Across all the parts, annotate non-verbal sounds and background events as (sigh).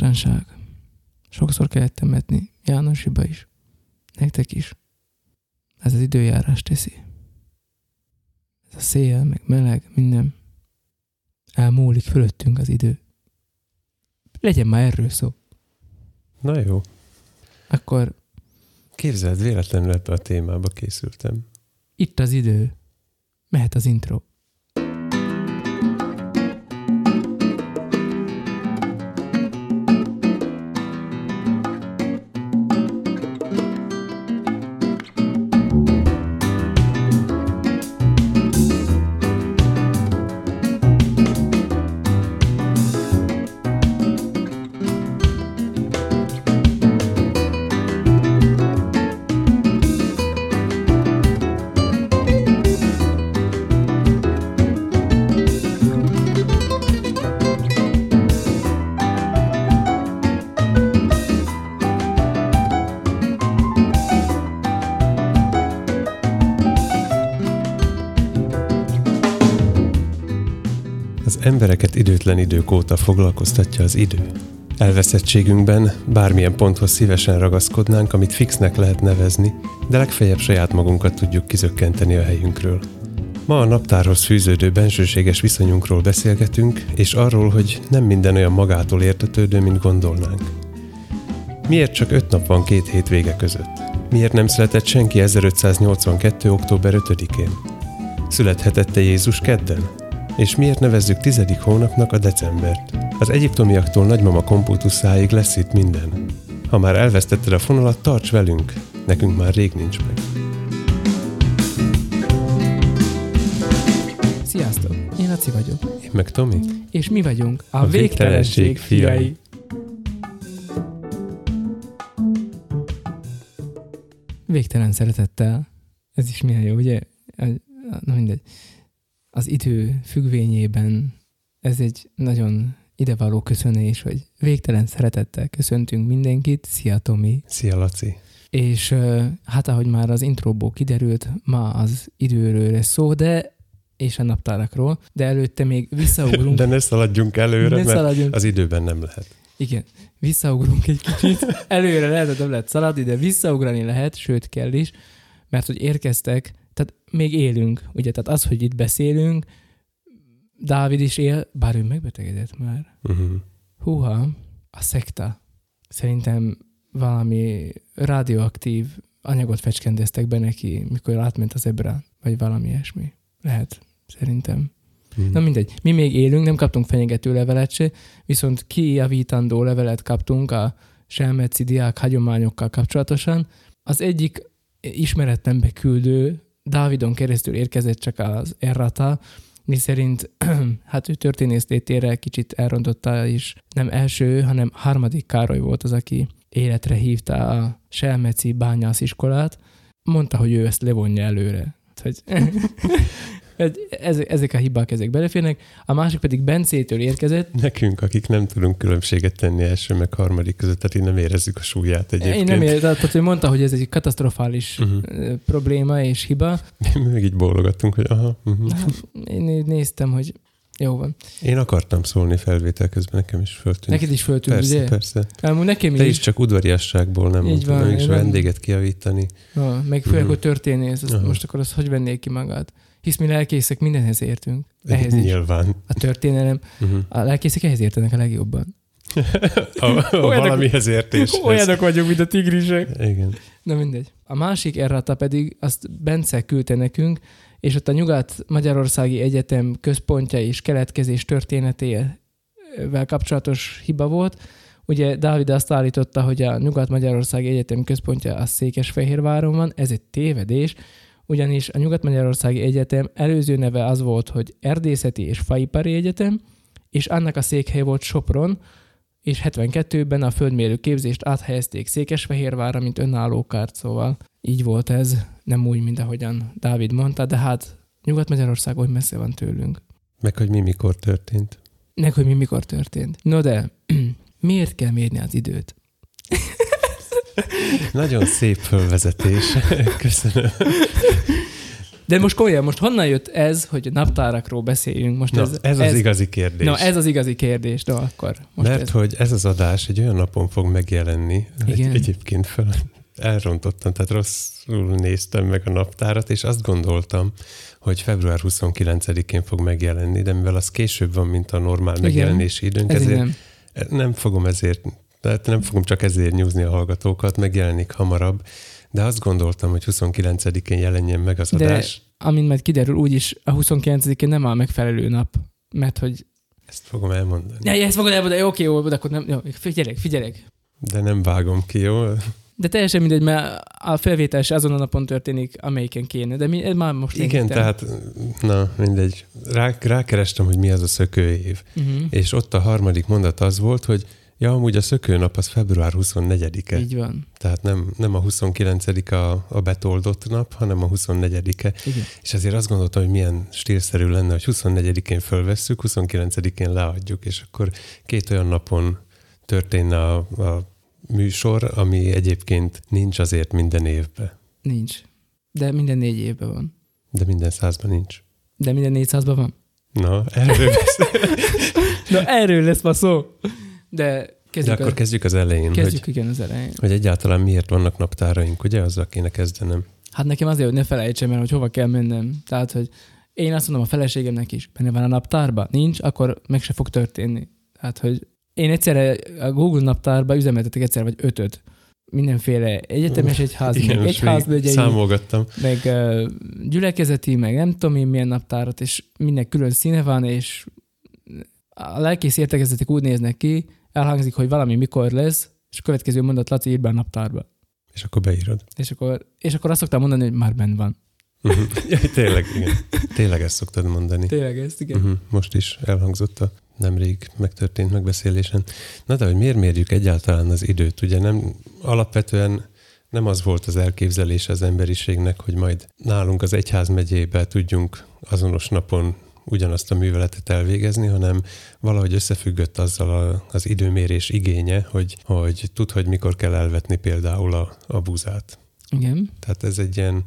mostanság. Sokszor kellett temetni. Jánosiba is. Nektek is. Ez az időjárás teszi. Ez a szél, meg meleg, minden. Elmúlik fölöttünk az idő. Legyen már erről szó. Na jó. Akkor Képzeld, véletlenül ebbe a témába készültem. itt az idő. Mehet az intro. Időtlen idők óta foglalkoztatja az idő. Elveszettségünkben bármilyen ponthoz szívesen ragaszkodnánk, amit fixnek lehet nevezni, de legfeljebb saját magunkat tudjuk kizökkenteni a helyünkről. Ma a naptárhoz fűződő bensőséges viszonyunkról beszélgetünk, és arról, hogy nem minden olyan magától értetődő, mint gondolnánk. Miért csak öt nap van két hét vége között? Miért nem született senki 1582. október 5-én? Születhetette Jézus kedden? És miért nevezzük tizedik hónapnak a decembert? Az egyiptomiaktól nagymama komputuszáig lesz itt minden. Ha már elvesztetted a fonalat, tarts velünk, nekünk már rég nincs meg. Sziasztok! Én Laci vagyok. Én meg Tomi. És mi vagyunk a, A végtelenség végtelenség fiai. fiai. Végtelen szeretettel. Ez is milyen jó, ugye? Na mindegy. Az idő függvényében ez egy nagyon idevaló köszönés, hogy végtelen szeretettel köszöntünk mindenkit. Szia Tomi! Szia Laci. És hát ahogy már az intróból kiderült, ma az időről lesz szó, de és a naptárakról, de előtte még visszaugrunk. (laughs) De ne szaladjunk előre, ne mert szaladjunk. az időben nem lehet. Igen, visszaugrunk egy kicsit. Előre lehet, hogy nem lehet szaladni, de visszaugrani lehet, sőt kell is, mert hogy érkeztek, tehát még élünk, ugye, tehát az, hogy itt beszélünk, Dávid is él, bár ő megbetegedett már. Uh-huh. Húha, a szekta. Szerintem valami radioaktív anyagot fecskendeztek be neki, mikor átment az ebra, vagy valami ilyesmi. Lehet, szerintem. Uh-huh. Na mindegy, mi még élünk, nem kaptunk fenyegető levelet se, viszont kijavítandó levelet kaptunk a Selmeci diák hagyományokkal kapcsolatosan. Az egyik ismeretlen beküldő Dávidon keresztül érkezett csak az errata, mi szerint (clears throat) hát ő történész létére kicsit elrontotta is. Nem első, hanem harmadik Károly volt az, aki életre hívta a Selmeci bányásziskolát. Mondta, hogy ő ezt levonja előre. Hogy (laughs) ezek, ezek a hibák ezek beleférnek. A másik pedig Bencétől érkezett. Nekünk, akik nem tudunk különbséget tenni első meg harmadik között, tehát így nem érezzük a súlyát egyébként. Én nem értem, tehát ő mondta, hogy ez egy katasztrofális uh-huh. probléma és hiba. Mi meg így bólogattunk, hogy aha. Uh-huh. (laughs) Én néztem, hogy jó van. Én akartam szólni felvétel közben, nekem is föltűnt. Neked is föltűnt, persze, ugye? persze. Amúgy nekem Te is. is csak udvariasságból nem Így mondtad, van, nem is én nem- vendéget kiavítani. Ha, meg főleg, Mhm. hogy történész, azt most akkor azt hogy vennél ki magad? Hisz mi lelkészek mindenhez értünk. Ehhez is. Nyilván. A történelem. Uh-huh. A lelkészek ehhez értenek a legjobban. A, a valamihez értéshez. Olyanok vagyunk, mint a tigrisek. Igen. Na mindegy. A másik errata pedig azt Bence küldte nekünk, és ott a Nyugat-Magyarországi Egyetem központja és keletkezés történetével kapcsolatos hiba volt. Ugye Dávid azt állította, hogy a Nyugat-Magyarországi Egyetem központja a Székesfehérváron van, ez egy tévedés, ugyanis a Nyugat-Magyarországi Egyetem előző neve az volt, hogy Erdészeti és Faipari Egyetem, és annak a székhelye volt Sopron, és 72-ben a földmérő képzést áthelyezték Székesfehérvárra, mint önálló kárt, szóval így volt ez, nem úgy, mint ahogyan Dávid mondta, de hát Nyugat-Magyarország hogy messze van tőlünk. Meg hogy mi mikor történt. Nek, hogy mi mikor történt. No de, (clears throat) miért kell mérni az időt? Nagyon szép fölvezetés. Köszönöm. De most komolyan, most honnan jött ez, hogy naptárakról beszéljünk? Most Na, ez, ez, ez az igazi kérdés. Na, ez az igazi kérdés, de akkor. Most Mert ez. hogy ez az adás egy olyan napon fog megjelenni, Igen. egy, egyébként fel, elrontottam, tehát rosszul néztem meg a naptárat, és azt gondoltam, hogy február 29-én fog megjelenni, de mivel az később van, mint a normál Igen. megjelenési időnk, ez ezért nem. nem fogom ezért, tehát nem fogom csak ezért nyúzni a hallgatókat, megjelenik hamarabb, de azt gondoltam, hogy 29-én jelenjen meg az De- adás. Amint majd kiderül, úgyis a 29-én nem a megfelelő nap, mert hogy... Ezt fogom elmondani. Ja, ezt fogod elmondani, oké, jó, de akkor nem, jó, figyelek, figyelek. De nem vágom ki, jó? De teljesen mindegy, mert a felvétel se azon a napon történik, amelyiken kéne. De mi, már most Igen, lényegtelen. tehát, na mindegy. Rá, rákerestem, hogy mi az a szökőév. Uh-huh. És ott a harmadik mondat az volt, hogy ja, amúgy a szökőnap az február 24-e. Így van. Tehát nem, nem a 29 a, a betoldott nap, hanem a 24-e. Igen. És azért azt gondoltam, hogy milyen stílszerű lenne, hogy 24-én fölvesszük, 29-én leadjuk, és akkor két olyan napon történne a, a műsor, ami egyébként nincs azért minden évben. Nincs. De minden négy évben van. De minden százban nincs. De minden 400-ban van. Na, erről (laughs) beszél. Na, erről lesz ma szó. De De kezdjük, akkor a, kezdjük az elején, kezdjük hogy, igen az elején. hogy egyáltalán miért vannak naptáraink, ugye? Azzal kéne kezdenem. Hát nekem azért, hogy ne felejtsem el, hogy hova kell mennem. Tehát, hogy én azt mondom a feleségemnek is, benne van a naptárba, nincs, akkor meg se fog történni. Tehát, hogy én egyszerre a Google naptárba üzemeltetek egyszer vagy ötöt. Mindenféle egyetemes egyház, meg most egyházmegyei, Számolgattam. meg ö, gyülekezeti, meg nem tudom én milyen naptárat, és minden külön színe van, és a lelkész értekezetek úgy néznek ki, elhangzik, hogy valami mikor lesz, és a következő mondat Laci ír be a naptárba. És akkor beírod. És akkor, és akkor azt szoktam mondani, hogy már benn van. Uh-huh. Jaj, tényleg, igen. Tényleg ezt szoktad mondani. Tényleg ezt, igen. Uh-huh. Most is elhangzott a nemrég megtörtént megbeszélésen. Na de hogy miért mérjük egyáltalán az időt? Ugye nem alapvetően nem az volt az elképzelése az emberiségnek, hogy majd nálunk az egyház megyébe tudjunk azonos napon ugyanazt a műveletet elvégezni, hanem valahogy összefüggött azzal a, az időmérés igénye, hogy, hogy tud, hogy mikor kell elvetni például a, a búzát. Igen. Tehát ez egy ilyen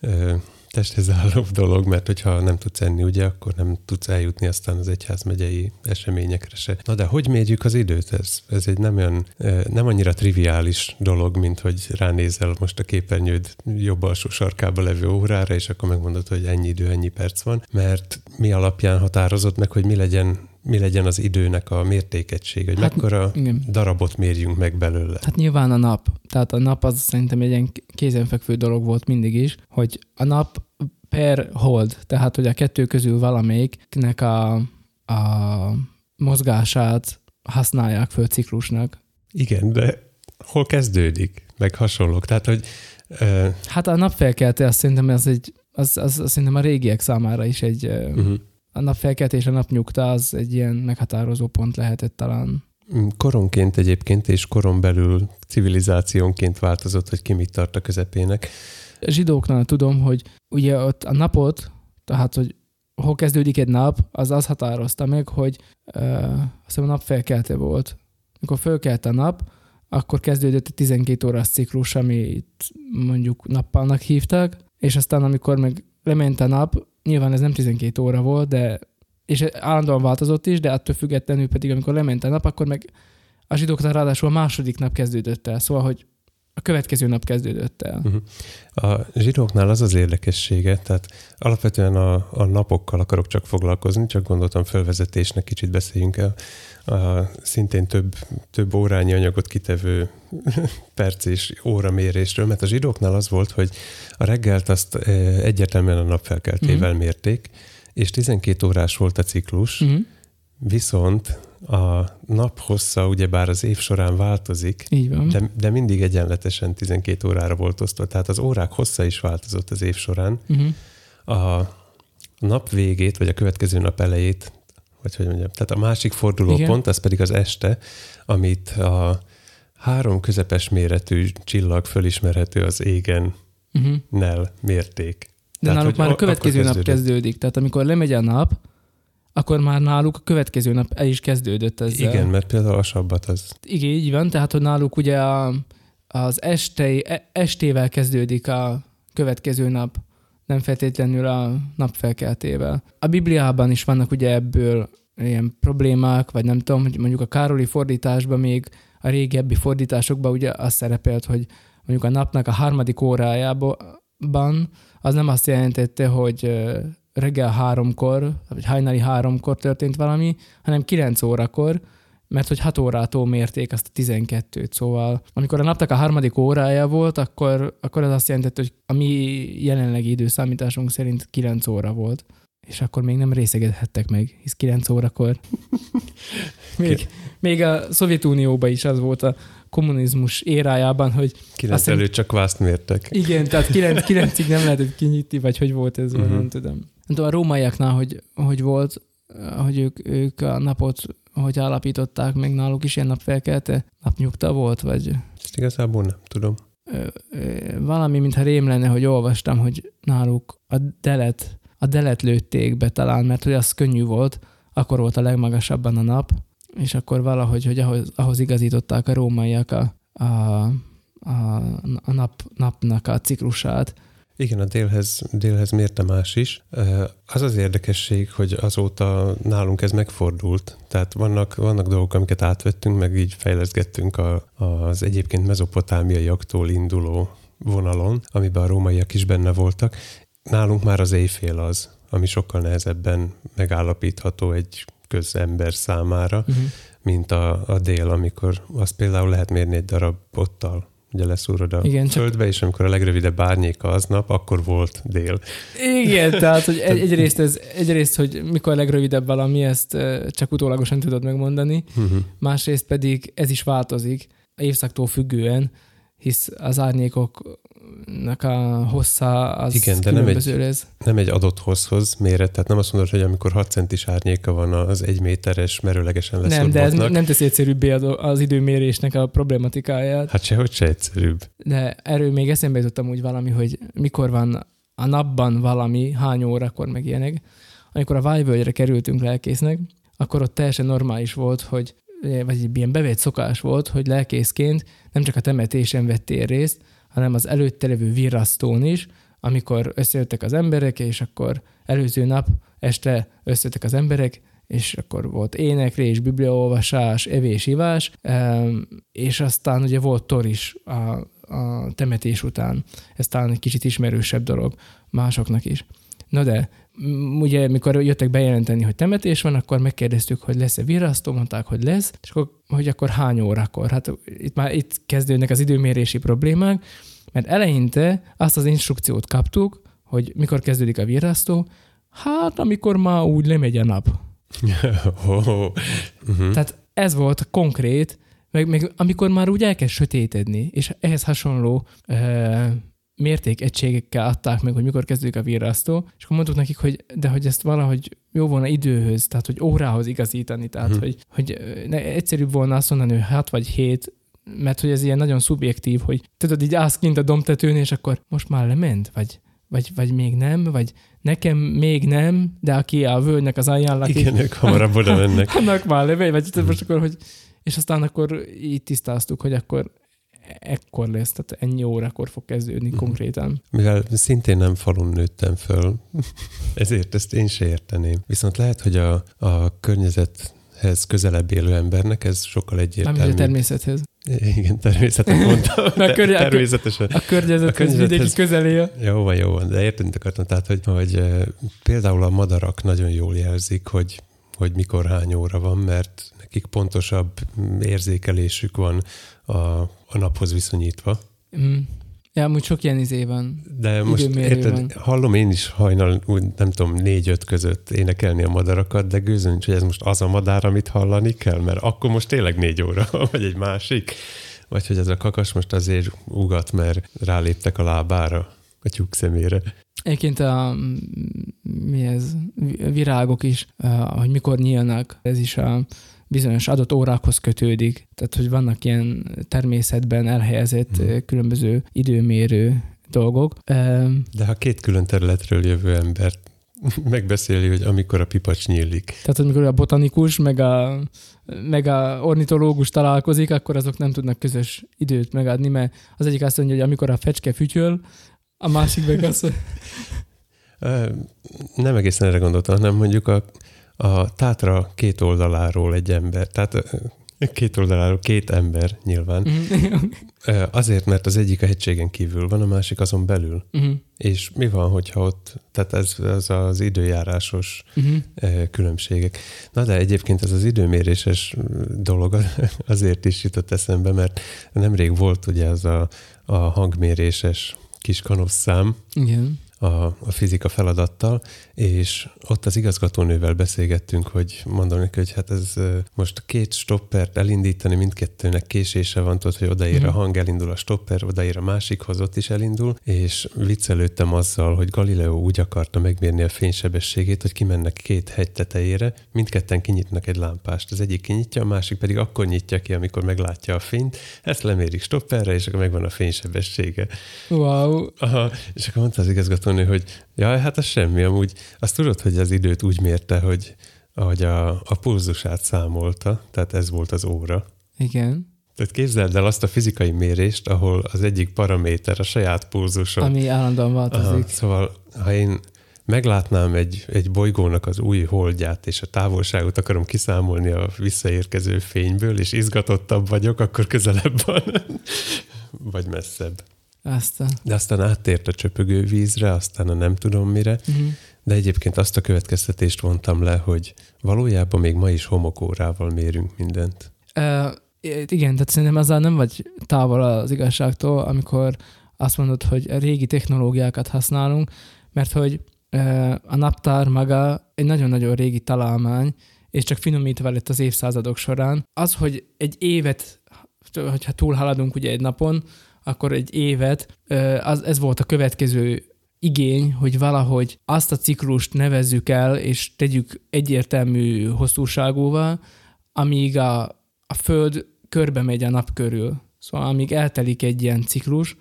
ö, testhez álló dolog, mert hogyha nem tudsz enni, ugye, akkor nem tudsz eljutni aztán az egyházmegyei eseményekre se. Na de hogy mérjük az időt? Ez, ez egy nem olyan, nem annyira triviális dolog, mint hogy ránézel most a képernyőd jobb alsó sarkába levő órára, és akkor megmondod, hogy ennyi idő, ennyi perc van, mert mi alapján határozott meg, hogy mi legyen mi legyen az időnek a mértékegység, hogy Hát, mekkora Igen. darabot mérjünk meg belőle. Hát nyilván a nap. Tehát a nap az szerintem egy ilyen kézenfekvő dolog volt mindig is, hogy a nap per hold, tehát hogy a kettő közül valamelyiknek a, a mozgását használják föl ciklusnak. Igen, de hol kezdődik? Meg hasonlók. Tehát, hogy ö, Hát a napfelkelte azt szerintem az egy, az, az, az szerintem a régiek számára is egy, uh. uh-huh. A napfelkelte és a napnyugta az egy ilyen meghatározó pont lehetett talán. koronként egyébként, és koron belül civilizációnként változott, hogy ki mit tart a közepének. A zsidóknál tudom, hogy ugye ott a napot, tehát hogy hol kezdődik egy nap, az az határozta meg, hogy uh, azt a nap felkelte volt. Amikor fölkelt a nap, akkor kezdődött a 12 órás ciklus, amit mondjuk nappalnak hívtak, és aztán amikor meg lement a nap, nyilván ez nem 12 óra volt, de és állandóan változott is, de attól függetlenül pedig, amikor lement a nap, akkor meg a zsidóknál ráadásul a második nap kezdődött el, szóval, hogy a következő nap kezdődött el. Uh-huh. A zsidóknál az az érdekessége, tehát alapvetően a, a napokkal akarok csak foglalkozni, csak gondoltam felvezetésnek kicsit beszéljünk el. A szintén több, több órányi anyagot kitevő (laughs) perc és óramérésről, mert a zsidóknál az volt, hogy a reggelt azt eh, egyértelműen a napfelkeltével uh-huh. mérték, és 12 órás volt a ciklus, Uh-huh. viszont a nap hossza ugyebár az év során változik, Így van. de, de mindig egyenletesen 12 órára volt osztva. Tehát az órák hossza is változott az év során. Uh-huh. A nap végét, vagy a következő nap elejét, vagy hogy mondjam, tehát a másik fordulópont, az pedig az este, amit a három közepes méretű csillag fölismerhető az égen Uh-huh. nel mérték. De Tehát, náluk már a következő nap kezdődik. Tehát amikor lemegy a nap, akkor már náluk a következő nap el is kezdődött ezzel. Igen, mert például a sabbat az Igen, így van. Tehát, hogy náluk ugye a, az este, e- estével kezdődik a következő nap. Nem feltétlenül a napfelkeltével. A Bibliában is vannak ugye ebből ilyen problémák, vagy nem tudom, hogy mondjuk a Károli fordításban még a régebbi fordításokban ugye az szerepelt, hogy mondjuk a napnak a harmadik órájában az nem azt jelentette, hogy reggel háromkor, vagy hajnali háromkor történt valami, hanem kilenc órakor, mert hogy 6 órától mérték azt a 12-t, szóval amikor a napnak a harmadik órája volt, akkor, akkor az azt jelentette, hogy a mi jelenlegi időszámításunk szerint 9 óra volt. És akkor még nem részegedhettek meg, hisz 9 órakor. (laughs) még, még a Szovjetunióban is az volt a kommunizmus érájában, hogy... 9 előtt hiszem, csak vászt mértek. Igen, tehát 9, 9-ig (laughs) nem lehetett kinyitni, vagy hogy volt ez, uh-huh. nem tudom. Nem tudom, a rómaiaknál, hogy, hogy volt, hogy ők, ők a napot hogy állapították meg náluk is ilyen napfelkelte? Napnyugta volt, vagy? Ezt igazából nem tudom. Valami, mintha rém lenne, hogy olvastam, hogy náluk a delet, a delet lőtték be talán, mert hogy az könnyű volt, akkor volt a legmagasabban a nap, és akkor valahogy, hogy ahhoz, ahhoz igazították a rómaiak a, a, a, a nap, napnak a ciklusát, igen, a délhez, délhez mérte más is. Az az érdekesség, hogy azóta nálunk ez megfordult. Tehát vannak, vannak dolgok, amiket átvettünk, meg így fejleszgettünk a, az egyébként mezopotámiaiaktól induló vonalon, amiben a rómaiak is benne voltak. Nálunk már az éjfél az, ami sokkal nehezebben megállapítható egy közember számára, uh-huh. mint a, a dél, amikor azt például lehet mérni egy darab bottal ugye leszúrod a Igen, földbe, csak... és amikor a legrövidebb árnyéka aznap, akkor volt dél. Igen, tehát hogy (laughs) egy, egyrészt, ez, egyrészt, hogy mikor a legrövidebb valami, ezt csak utólagosan tudod megmondani, uh-huh. másrészt pedig ez is változik évszaktól függően, hisz az árnyékok a hossza az Igen, de nem egy, lesz. nem egy adott hosszhoz méret, tehát nem azt mondod, hogy amikor 6 centis árnyéka van az egy méteres merőlegesen lesz Nem, de ez nem teszi egyszerűbbé az időmérésnek a problematikáját. Hát sehogy se egyszerűbb. De erről még eszembe jutottam úgy valami, hogy mikor van a napban valami, hány órakor meg ilyenek. Amikor a Vájvölgyre kerültünk lelkésznek, akkor ott teljesen normális volt, hogy vagy egy ilyen bevett szokás volt, hogy lelkészként nem csak a temetésen vettél részt, hanem az előtte levő virrasztón is, amikor összejöttek az emberek, és akkor előző nap este összejöttek az emberek, és akkor volt éneklés, bibliaolvasás, evés, ivás, és aztán ugye volt tor is a, a temetés után. Ez talán egy kicsit ismerősebb dolog másoknak is. Na de ugye mikor jöttek bejelenteni, hogy temetés van, akkor megkérdeztük, hogy lesz-e virasztó, mondták, hogy lesz, és akkor, hogy akkor hány órakor. Hát itt már itt kezdődnek az időmérési problémák, mert eleinte azt az instrukciót kaptuk, hogy mikor kezdődik a virasztó, hát amikor már úgy lemegy a nap. (laughs) uh-huh. Tehát ez volt konkrét, meg, meg amikor már úgy elkezd sötétedni, és ehhez hasonló uh, mértékegységekkel adták meg, hogy mikor kezdődik a virrasztó, és akkor mondtuk nekik, hogy de hogy ezt valahogy jó volna időhöz, tehát hogy órához igazítani, tehát uh-huh. hogy, hogy ne, egyszerűbb volna azt mondani, hogy 6 vagy 7, mert hogy ez ilyen nagyon szubjektív, hogy tudod, így állsz kint a domtetőn, és akkor most már lement, vagy, vagy, vagy még nem, vagy nekem még nem, de aki a völgynek az alján lakik. Igen, ők hamarabb oda mennek. (laughs) annak már lemegy, vagy most akkor, hogy és aztán akkor így tisztáztuk, hogy akkor ekkor lesz, tehát ennyi órakor fog kezdődni uh-huh. konkrétan. Mivel szintén nem falun nőttem föl, (laughs) ezért ezt én se érteném. Viszont lehet, hogy a, a környezethez közelebb élő embernek ez sokkal egyértelműbb. Nem, a természethez. (laughs) Igen, természetesen mondtam. (laughs) a körny- természetesen. A, környezethez, a környezethez mindenki közelé. Jó van, jó van, de érteni akartam. Tehát, hogy, hogy például a madarak nagyon jól jelzik, hogy, hogy mikor hány óra van, mert nekik pontosabb érzékelésük van a, a naphoz viszonyítva. Mm. Ja, amúgy sok ilyen izé van. De most érted, hallom én is hajnal, úgy, nem tudom, négy-öt között énekelni a madarakat, de gőzön hogy ez most az a madár, amit hallani kell, mert akkor most tényleg négy óra, (laughs) vagy egy másik. Vagy hogy ez a kakas most azért ugat, mert ráléptek a lábára, a tyúk szemére. Egyébként a, mi ez, virágok is, hogy mikor nyílnak, ez is a bizonyos adott órákhoz kötődik. Tehát, hogy vannak ilyen természetben elhelyezett hmm. különböző időmérő dolgok. De ha két külön területről jövő ember (laughs) megbeszéli, hogy amikor a pipacs nyílik. Tehát, amikor a botanikus meg a, meg a ornitológus találkozik, akkor azok nem tudnak közös időt megadni, mert az egyik azt mondja, hogy amikor a fecske fütyöl, a másik meg azt Nem egészen erre gondoltam, hanem mondjuk a, a tátra két oldaláról egy ember, tehát két oldaláról két ember nyilván. Uh-huh. Azért, mert az egyik a hegységen kívül van, a másik azon belül. Uh-huh. És mi van, hogyha ott, tehát ez, ez az időjárásos uh-huh. különbségek. Na de egyébként ez az időméréses dolog (laughs) azért is jutott eszembe, mert nemrég volt ugye az a, a hangméréses kis kanosszám. Igen a, a fizika feladattal, és ott az igazgatónővel beszélgettünk, hogy mondom neki, hogy hát ez most két stoppert elindítani, mindkettőnek késése van, tudod, hogy odaér a mhm. hang, elindul a stopper, odaér a másikhoz, ott is elindul, és viccelődtem azzal, hogy Galileo úgy akarta megmérni a fénysebességét, hogy kimennek két hegy tetejére, mindketten kinyitnak egy lámpást. Az egyik kinyitja, a másik pedig akkor nyitja ki, amikor meglátja a fényt, ezt lemérik stopperre, és akkor megvan a fénysebessége. Wow. Aha, és akkor mondta az igazgató mondani, hogy jaj, hát ez semmi, amúgy azt tudod, hogy az időt úgy mérte, hogy ahogy a, a pulzusát számolta, tehát ez volt az óra. Igen. Tehát képzeld el azt a fizikai mérést, ahol az egyik paraméter a saját pulzusom. Ami állandóan változik. Aha, szóval, ha én meglátnám egy, egy bolygónak az új holdját, és a távolságot akarom kiszámolni a visszaérkező fényből, és izgatottabb vagyok, akkor közelebb van, (laughs) vagy messzebb. Aztán. De aztán áttért a csöpögő vízre, aztán a nem tudom mire, uh-huh. de egyébként azt a következtetést vontam le, hogy valójában még ma is homokórával mérünk mindent. Uh, igen, tehát szerintem azzal nem vagy távol az igazságtól, amikor azt mondod, hogy régi technológiákat használunk, mert hogy uh, a naptár maga egy nagyon-nagyon régi találmány, és csak finomítva lett az évszázadok során. Az, hogy egy évet, hogyha túlhaladunk ugye egy napon, akkor egy évet, az, ez volt a következő igény, hogy valahogy azt a ciklust nevezzük el, és tegyük egyértelmű hosszúságúval, amíg a, a Föld körbe megy a nap körül. Szóval amíg eltelik egy ilyen ciklus,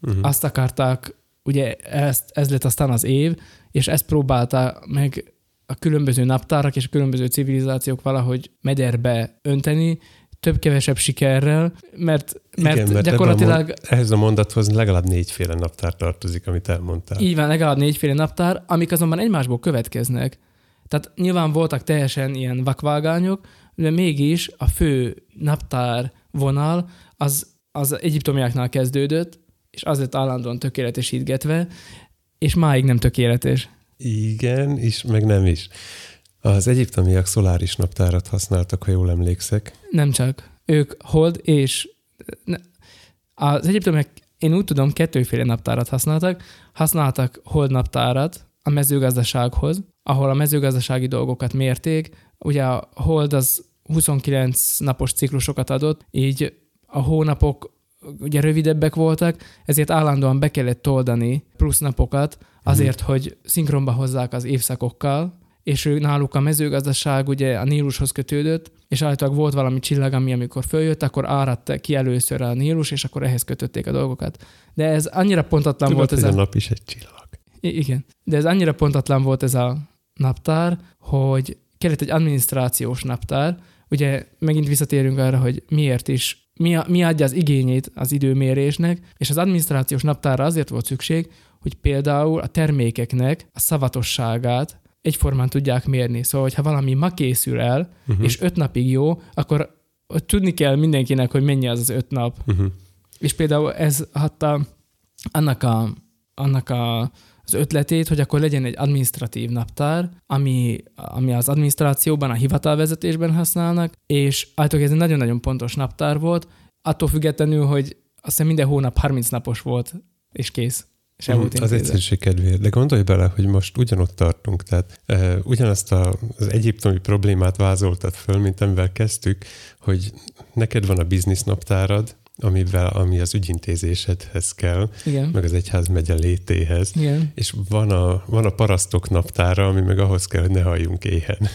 uh-huh. azt akarták, ugye ezt, ez lett aztán az év, és ezt próbálta meg a különböző naptárak és a különböző civilizációk valahogy mederbe önteni, több-kevesebb sikerrel, mert, mert, Igen, mert gyakorlatilag... A ehhez a mondathoz legalább négyféle naptár tartozik, amit elmondtál. Így van, legalább négyféle naptár, amik azonban egymásból következnek. Tehát nyilván voltak teljesen ilyen vakvágányok, de mégis a fő naptár vonal az, az egyiptomiáknál kezdődött, és az lett állandóan tökéletesítgetve, és máig nem tökéletes. Igen, és meg nem is. Az egyiptomiak szoláris naptárat használtak, ha jól emlékszek. Nem csak. Ők hold és... Az egyiptomiak, én úgy tudom, kettőféle naptárat használtak. Használtak hold naptárat a mezőgazdasághoz, ahol a mezőgazdasági dolgokat mérték. Ugye a hold az 29 napos ciklusokat adott, így a hónapok ugye rövidebbek voltak, ezért állandóan be kellett toldani plusz napokat azért, hmm. hogy szinkronba hozzák az évszakokkal, és ő náluk a mezőgazdaság ugye a Nílushoz kötődött, és állítólag volt valami csillag, ami amikor följött, akkor áradt ki először a Nílus, és akkor ehhez kötötték a dolgokat. De ez annyira pontatlan Tudod, volt ez a... a nap is egy csillag. I- igen. De ez annyira pontatlan volt ez a naptár, hogy kellett egy adminisztrációs naptár. Ugye megint visszatérünk arra, hogy miért is, mi, a, mi adja az igényét az időmérésnek, és az adminisztrációs naptárra azért volt szükség, hogy például a termékeknek a szavatosságát egyformán tudják mérni. Szóval, hogyha valami ma készül el, uh-huh. és öt napig jó, akkor tudni kell mindenkinek, hogy mennyi az az öt nap. Uh-huh. És például ez hatta annak, a, annak a, az ötletét, hogy akkor legyen egy administratív naptár, ami, ami az adminisztrációban, a hivatalvezetésben használnak, és általában ez egy nagyon-nagyon pontos naptár volt, attól függetlenül, hogy azt hiszem minden hónap 30 napos volt, és kész sem volt Az egyszerűség kedvéért. De gondolj bele, hogy most ugyanott tartunk. Tehát e, ugyanazt a, az egyiptomi problémát vázoltad föl, mint amivel kezdtük, hogy neked van a biznisznaptárad, amivel, ami az ügyintézésedhez kell, Igen. meg az egyház megye létéhez. Igen. És van a, van a parasztok naptára, ami meg ahhoz kell, hogy ne halljunk éhen. (laughs)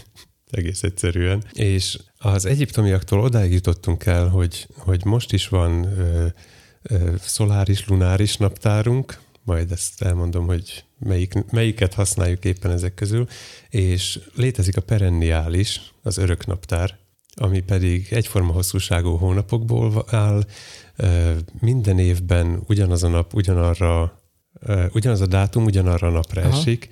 Egész egyszerűen. És az egyiptomiaktól odáig jutottunk el, hogy, hogy most is van ö, ö, szoláris, lunáris naptárunk, majd ezt elmondom, hogy melyik, melyiket használjuk éppen ezek közül, és létezik a perenniális, az örök naptár, ami pedig egyforma hosszúságú hónapokból áll, minden évben ugyanaz a nap ugyanarra ugyanaz a dátum ugyanarra a napra Aha. esik,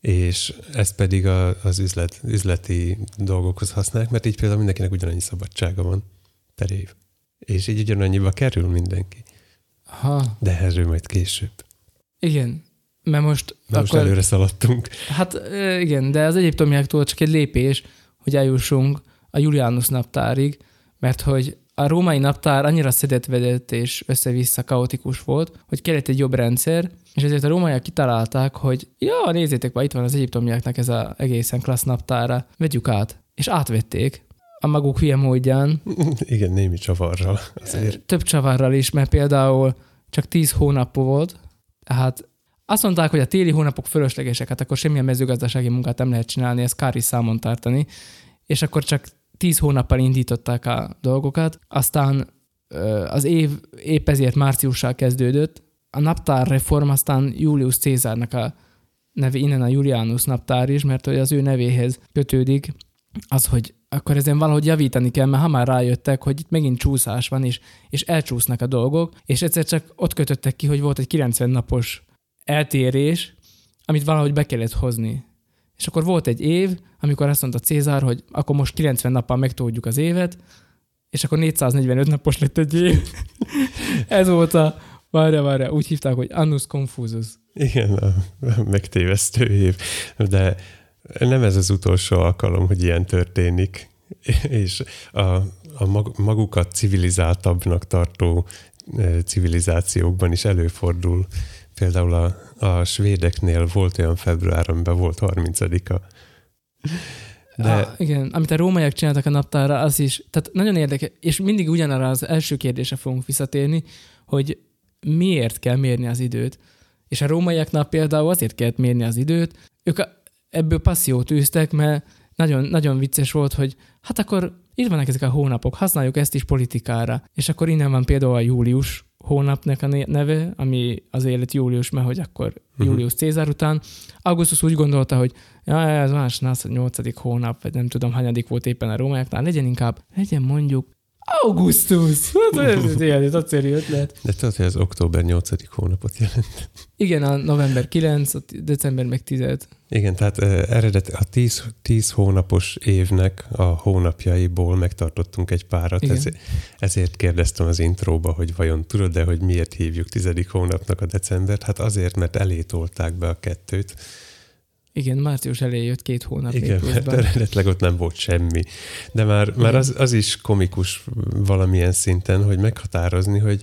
és ezt pedig a, az üzlet, üzleti dolgokhoz használják, mert így például mindenkinek ugyanannyi szabadsága van per év. És így ugyanannyiba kerül mindenki. Ha, De erről majd később. Igen. Mert most Na most akkor... előre szaladtunk. Hát igen, de az egyiptomiaktól csak egy lépés, hogy eljussunk a Julianus naptárig, mert hogy a római naptár annyira szedetvedett és össze-vissza kaotikus volt, hogy kellett egy jobb rendszer, és ezért a rómaiak kitalálták, hogy ja, nézzétek, már itt van az egyiptomiaknak ez a egészen klassz naptára, vegyük át. És átvették a maguk hülye módján, (laughs) Igen, némi csavarral azért. több csavarral is, mert például csak 10 hónap volt, tehát azt mondták, hogy a téli hónapok fölöslegesek, hát akkor semmilyen mezőgazdasági munkát nem lehet csinálni, ezt kár is számon tartani, és akkor csak 10 hónappal indították a dolgokat, aztán az év épp ezért márciussal kezdődött, a naptárreform aztán Julius Cézárnak a neve, innen a Julianus naptár is, mert hogy az ő nevéhez kötődik az, hogy akkor ezen valahogy javítani kell, mert ha már rájöttek, hogy itt megint csúszás van, és, és elcsúsznak a dolgok, és egyszer csak ott kötöttek ki, hogy volt egy 90 napos eltérés, amit valahogy be kellett hozni. És akkor volt egy év, amikor azt mondta Cézár, hogy akkor most 90 nappal megtudjuk az évet, és akkor 445 napos lett egy év. (laughs) Ez volt a, várja, várja, úgy hívták, hogy Annus Confusus. Igen, a megtévesztő év. De nem ez az utolsó alkalom, hogy ilyen történik. (laughs) És a, a mag- magukat civilizáltabbnak tartó eh, civilizációkban is előfordul. Például a, a svédeknél volt olyan február, amiben volt 30-a. De... Ah, igen, amit a rómaiak csináltak a naptárra, az is, tehát nagyon érdekes, és mindig ugyanarra az első kérdésre fogunk visszatérni, hogy miért kell mérni az időt. És a rómaiaknál például azért kellett mérni az időt, ők a, ebből passziót űztek, mert nagyon, nagyon vicces volt, hogy hát akkor itt vannak ezek a hónapok, használjuk ezt is politikára. És akkor innen van például a július hónapnak a neve, ami az élet július, mert hogy akkor uh-huh. Július Cézár után. Augustus úgy gondolta, hogy ja, ez más, az nyolcadik hónap, vagy nem tudom, hanyadik volt éppen a rómaiaknál, legyen inkább, legyen mondjuk Augustus! Hát ez egy nagyszerű ötlet. De tudod, hogy az október 8. hónapot jelent. Igen, a november 9, a december meg 10. Igen, tehát eredet a 10, 10 hónapos évnek a hónapjaiból megtartottunk egy párat. Ezért, ezért kérdeztem az intróba, hogy vajon tudod-e, hogy miért hívjuk tizedik hónapnak a decembert? Hát azért, mert elétolták be a kettőt. Igen, március elejé jött két hónap. Igen, mert (laughs) eredetleg ott nem volt semmi. De már, már az, az is komikus valamilyen szinten, hogy meghatározni, hogy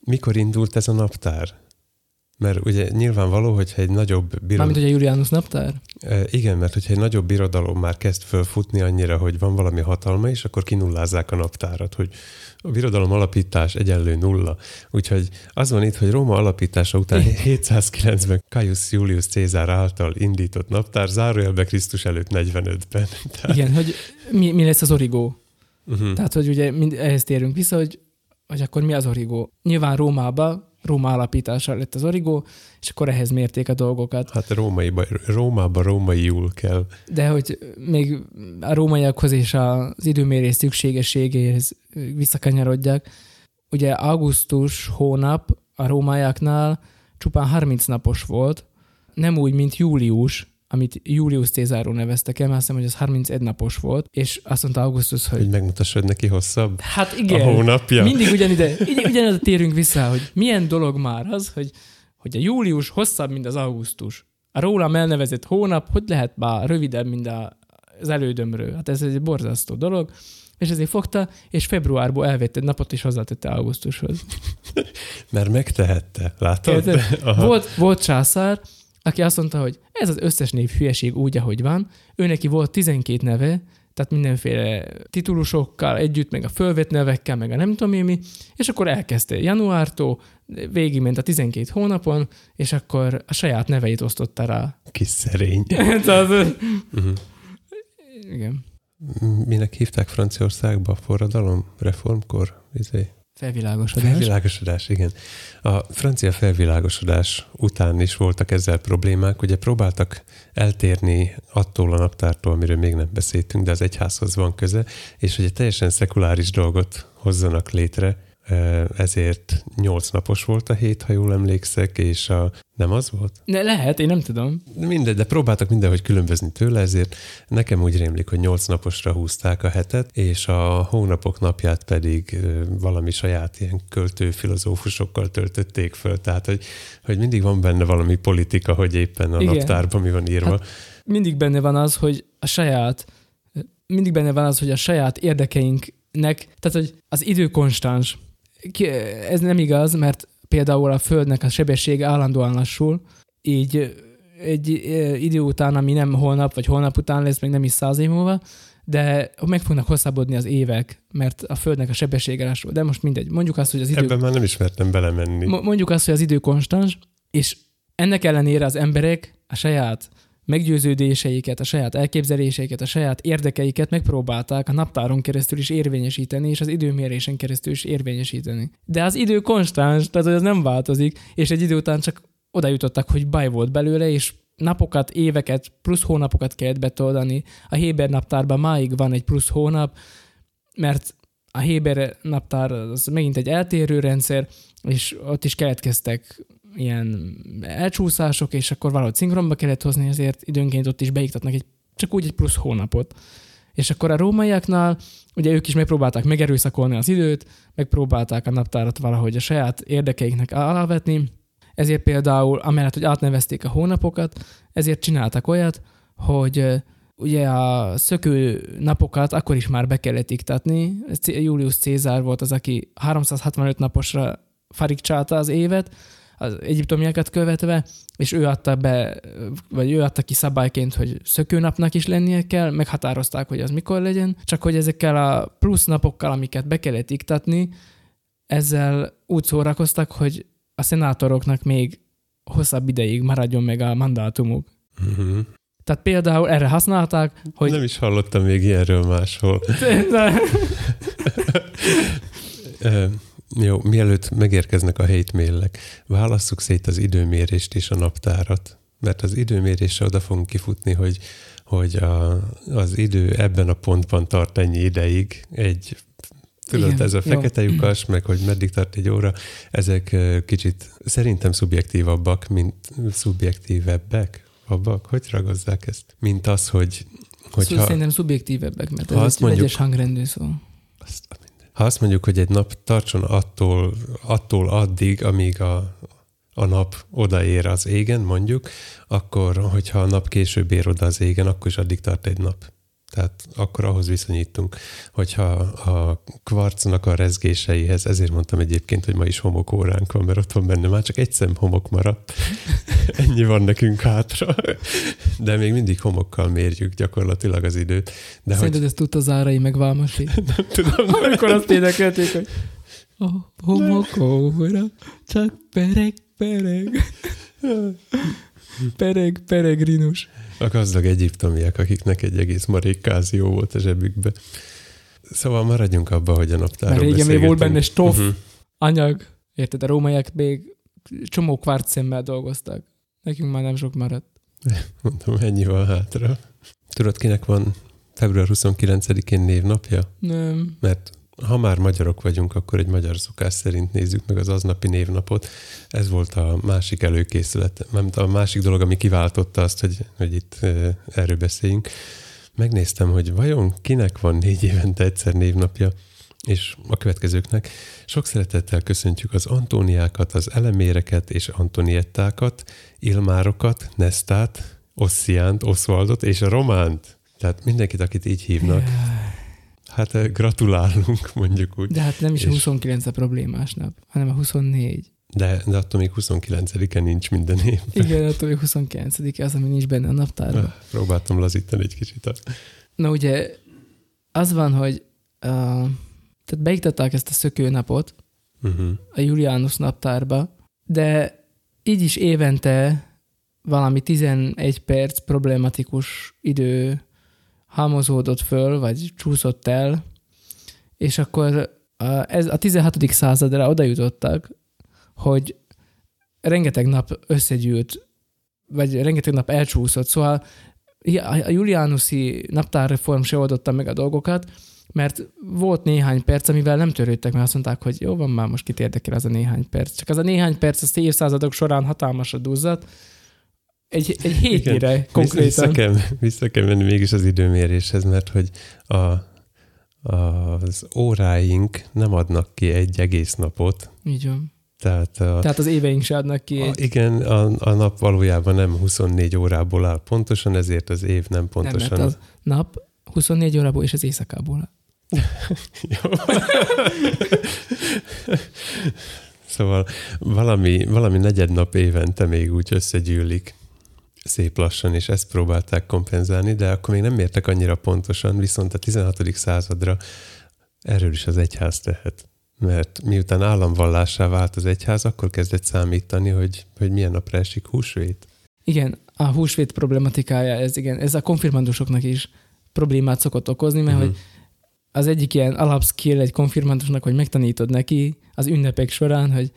mikor indult ez a naptár. Mert ugye nyilvánvaló, hogyha egy nagyobb birodalom... Mármint ugye Julianus naptár? Igen, mert hogyha egy nagyobb birodalom már kezd fölfutni annyira, hogy van valami hatalma is, akkor kinullázzák a naptárat, hogy a birodalom alapítás egyenlő nulla. Úgyhogy az van itt, hogy Róma alapítása után 709-ben Caius Julius Cézár által indított naptár, zárójelbe Krisztus előtt 45-ben. (laughs) Tehát... Igen, hogy mi, mi lesz az origó? Uh-huh. Tehát, hogy ugye mind, ehhez térünk vissza, hogy, hogy akkor mi az origó? Nyilván Rómába Róma alapítása lett az origó, és akkor ehhez mérték a dolgokat. Hát rómaiba, Rómába rómaiul kell. De hogy még a rómaiakhoz és az időmérés szükségességéhez visszakanyarodjak, ugye augusztus hónap a rómaiaknál csupán 30 napos volt, nem úgy, mint július, amit Julius Cézáról neveztek el, mert azt hiszem, hogy az 31 napos volt, és azt mondta Augustus, hogy... Hogy megmutassad neki hosszabb hát igen, a hónapja. Mindig ugyanide, (laughs) ugyanide térünk vissza, hogy milyen dolog már az, hogy, hogy a július hosszabb, mint az augusztus. A rólam elnevezett hónap, hogy lehet bár rövidebb, mint az elődömről. Hát ez egy borzasztó dolog és ezért fogta, és februárból elvette egy napot, és hozzátette augusztushoz. (laughs) Mert megtehette, látod? (laughs) Volt, volt császár, aki azt mondta, hogy ez az összes név hülyeség úgy, ahogy van. Ő neki volt 12 neve, tehát mindenféle titulusokkal együtt, meg a fölvett nevekkel, meg a nem tudom én mi, és akkor elkezdte januártól, végigment a 12 hónapon, és akkor a saját neveit osztotta rá. Kis szerény. (laughs) tehát, uh-huh. Igen. Minek hívták Franciaországba a forradalom? Reformkor? Izé? Felvilágosodás. Felvilágosodás, igen. A francia felvilágosodás után is voltak ezzel problémák. Ugye próbáltak eltérni attól a naptártól, amiről még nem beszéltünk, de az egyházhoz van köze, és hogy egy teljesen szekuláris dolgot hozzanak létre, ezért nyolc napos volt a hét, ha jól emlékszek, és a... Nem az volt? Ne, lehet, én nem tudom. Mindegy, de próbáltak mindenhogy különbözni tőle, ezért nekem úgy rémlik, hogy nyolc naposra húzták a hetet, és a hónapok napját pedig valami saját ilyen költő filozófusokkal töltötték föl. Tehát, hogy, hogy mindig van benne valami politika, hogy éppen a Igen. naptárban mi van írva. Hát mindig benne van az, hogy a saját mindig benne van az, hogy a saját érdekeinknek, tehát hogy az idő konstans. Ez nem igaz, mert például a Földnek a sebessége állandóan lassul, így egy idő után, ami nem holnap, vagy holnap után lesz, még nem is száz év múlva, de meg fognak hosszabbodni az évek, mert a Földnek a sebessége lassul. De most mindegy. Mondjuk azt, hogy az idő... Ebben már nem ismertem belemenni. Mondjuk azt, hogy az idő konstans, és ennek ellenére az emberek a saját meggyőződéseiket, a saját elképzeléseiket, a saját érdekeiket megpróbálták a naptáron keresztül is érvényesíteni, és az időmérésen keresztül is érvényesíteni. De az idő konstans, tehát hogy az nem változik, és egy idő után csak oda jutottak, hogy baj volt belőle, és napokat, éveket, plusz hónapokat kellett betoldani. A Héber naptárban máig van egy plusz hónap, mert a Héber naptár az megint egy eltérő rendszer, és ott is keletkeztek ilyen elcsúszások, és akkor valahogy szinkronba kellett hozni, ezért időnként ott is beiktatnak egy, csak úgy egy plusz hónapot. És akkor a rómaiaknál ugye ők is megpróbálták megerőszakolni az időt, megpróbálták a naptárat valahogy a saját érdekeiknek alávetni, ezért például, amellett, hogy átnevezték a hónapokat, ezért csináltak olyat, hogy ugye a szökő napokat akkor is már be kellett iktatni. Julius Cézár volt az, aki 365 naposra farigcsálta az évet, az egyiptomiakat követve, és ő adta be, vagy ő adta ki szabályként, hogy szökőnapnak is lennie kell, meghatározták, hogy az mikor legyen, csak hogy ezekkel a plusz napokkal, amiket be kellett iktatni, ezzel úgy szórakoztak, hogy a szenátoroknak még hosszabb ideig maradjon meg a mandátumuk. Uh-huh. Tehát például erre használták, hogy... Nem is hallottam még ilyenről máshol. (laughs) (laughs) Jó, mielőtt megérkeznek a hétmélek, válasszuk szét az időmérést és a naptárat, mert az időmérésre oda fogunk kifutni, hogy, hogy a, az idő ebben a pontban tart ennyi ideig, egy Tudod, Igen, ez a fekete jó. lyukas, meg hogy meddig tart egy óra, ezek kicsit szerintem szubjektívabbak, mint szubjektívebbek, abbak, hogy ragozzák ezt? Mint az, hogy... Hogyha, szóval szerintem szubjektívebbek, mert ez egy mondjuk, hangrendű szó. Azt, ha azt mondjuk, hogy egy nap tartson attól, attól addig, amíg a, a nap odaér az égen, mondjuk, akkor, hogyha a nap később ér oda az égen, akkor is addig tart egy nap. Tehát akkor ahhoz viszonyítunk, hogyha a kvarcnak a rezgéseihez, ezért mondtam egyébként, hogy ma is homokóránk van, mert ott van benne már csak egy szem homok maradt. (laughs) Ennyi van nekünk hátra. De még mindig homokkal mérjük gyakorlatilag az időt. De Szerinted hogy... ezt tudta Zárai meg Válmasi? (laughs) Nem tudom. (laughs) Amikor azt énekelték, hogy a homokóra csak pereg, pereg. Pereg, peregrinus. A gazdag egyiptomiak, akiknek egy egész marék kázió volt a zsebükbe. Szóval maradjunk abba, hogy a naptáron Mert régen még volt benne stoff, uh-huh. anyag. Érted, a rómaiak még csomó szemmel dolgoztak. Nekünk már nem sok maradt. (laughs) Mondom, ennyi van hátra. Tudod, kinek van február 29-én névnapja? Nem. Mert ha már magyarok vagyunk, akkor egy magyar szokás szerint nézzük meg az aznapi névnapot. Ez volt a másik előkészület, mert a másik dolog, ami kiváltotta azt, hogy, hogy itt erről beszéljünk. Megnéztem, hogy vajon kinek van négy évente egyszer névnapja, és a következőknek. Sok szeretettel köszöntjük az Antóniákat, az Eleméreket és Antoniettákat, Ilmárokat, Nestát, Ossziánt, Oswaldot és a Románt. Tehát mindenkit, akit így hívnak. Hát gratulálunk, mondjuk úgy. De hát nem is és... a 29 a problémás nap, hanem a 24. De, de attól még 29-e nincs minden évben. Igen, attól még 29 az, ami nincs benne a naptárban. Ah, próbáltam lazítani egy kicsit. Na ugye, az van, hogy uh, tehát beiktatták ezt a szökőnapot uh-huh. a Julianus naptárba, de így is évente valami 11 perc problematikus idő halmozódott föl, vagy csúszott el, és akkor ez a 16. századra oda jutottak, hogy rengeteg nap összegyűlt, vagy rengeteg nap elcsúszott, szóval a Julianuszi naptárreform se oldotta meg a dolgokat, mert volt néhány perc, amivel nem törődtek, mert azt mondták, hogy jó van, már most kit érdekel az a néhány perc. Csak az a néhány perc, az évszázadok során hatalmasra duzzat, egy, egy hétére Igen, konkrétan. Vissza kell, vissza kell menni mégis az időméréshez, mert hogy a, az óráink nem adnak ki egy egész napot. Így van. Tehát, a, Tehát az éveink se adnak ki. A, igen, a, a nap valójában nem 24 órából áll pontosan, ezért az év nem pontosan. Nem, mert a nap 24 órából és az éjszakából áll. (laughs) (laughs) Jó. szóval valami, valami negyed nap évente még úgy összegyűlik szép lassan, és ezt próbálták kompenzálni, de akkor még nem mértek annyira pontosan, viszont a 16. századra erről is az egyház tehet. Mert miután államvallásá vált az egyház, akkor kezdett számítani, hogy, hogy milyen napra esik húsvét. Igen, a húsvét problematikája, ez igen, ez a konfirmandusoknak is problémát szokott okozni, mert uh-huh. hogy az egyik ilyen alapskill egy konfirmandusnak, hogy megtanítod neki az ünnepek során, hogy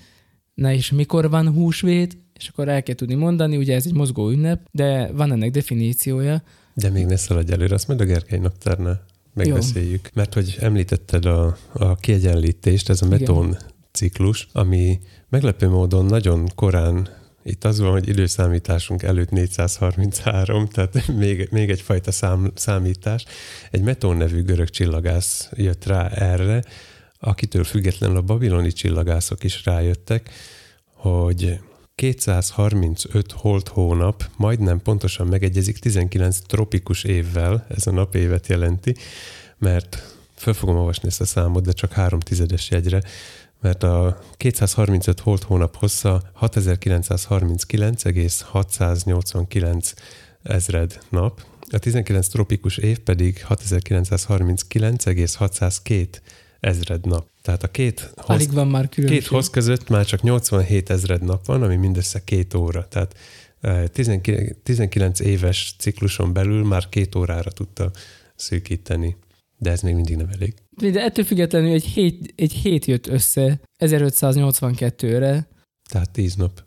na és mikor van húsvét, és akkor el kell tudni mondani, ugye ez egy mozgó ünnep, de van ennek definíciója. De még ne szaladj előre, azt majd a Gergely naptárnál megbeszéljük. Jó. Mert hogy említetted a, a kiegyenlítést, ez a meton Igen. ciklus, ami meglepő módon nagyon korán itt az van, hogy időszámításunk előtt 433, tehát (laughs) még, még egyfajta szám, számítás. Egy Meton nevű görög csillagász jött rá erre, akitől függetlenül a babiloni csillagászok is rájöttek, hogy 235 holt hónap majdnem pontosan megegyezik 19 tropikus évvel, ez a napévet jelenti, mert föl fogom olvasni ezt a számot, de csak három tizedes jegyre, mert a 235 holt hónap hossza 6939,689 ezred nap, a 19 tropikus év pedig 6939,602 ezred nap. Tehát a két hoz, Alig van már két hoz között már csak 87 ezred nap van, ami mindössze két óra. Tehát 19 éves cikluson belül már két órára tudta szűkíteni. De ez még mindig nem elég. De ettől függetlenül egy hét, egy hét jött össze 1582-re. Tehát tíz nap.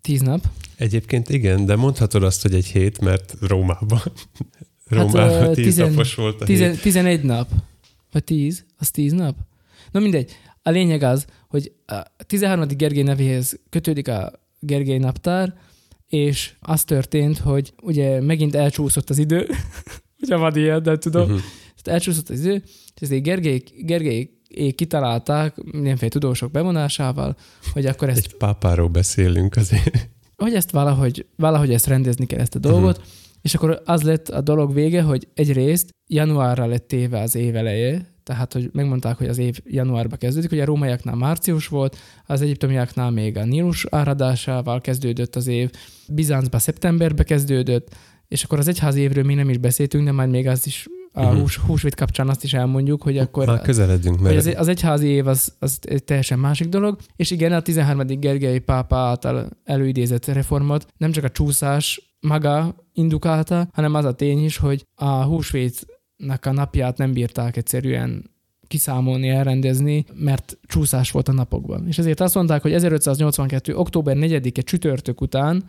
Tíz nap? Egyébként igen, de mondhatod azt, hogy egy hét, mert Rómában, Rómában hát, tíz tizen, napos volt a tizen, hét. Tizenegy nap. Vagy tíz? Az tíz nap? Na mindegy. A lényeg az, hogy a 13. Gergely nevéhez kötődik a Gergely naptár, és az történt, hogy ugye megint elcsúszott az idő, (laughs) ugye van ilyen, de tudom, uh-huh. elcsúszott az idő, és ezért Gergely, Gergely kitalálták mindenféle tudósok bevonásával, hogy akkor ezt... Egy pápáról beszélünk azért. Hogy ezt valahogy, valahogy ezt rendezni kell ezt a dolgot, uh-huh. És akkor az lett a dolog vége, hogy egyrészt januárra lett téve az év eleje, tehát hogy megmondták, hogy az év januárba kezdődik, ugye a rómaiaknál március volt, az egyiptomiaknál még a Nílus áradásával kezdődött az év, Bizáncba szeptemberbe kezdődött, és akkor az egyház évről még nem is beszéltünk, de majd még az is a uh-huh. hús, húsvét kapcsán azt is elmondjuk, hogy akkor... Már közeledünk. Mert... az, az egyházi év az, az egy teljesen másik dolog, és igen, a 13. Gergely pápa által előidézett reformot nem csak a csúszás maga indukálta, hanem az a tény is, hogy a húsvét nek a napját nem bírták egyszerűen kiszámolni, elrendezni, mert csúszás volt a napokban. És ezért azt mondták, hogy 1582. október 4-e csütörtök után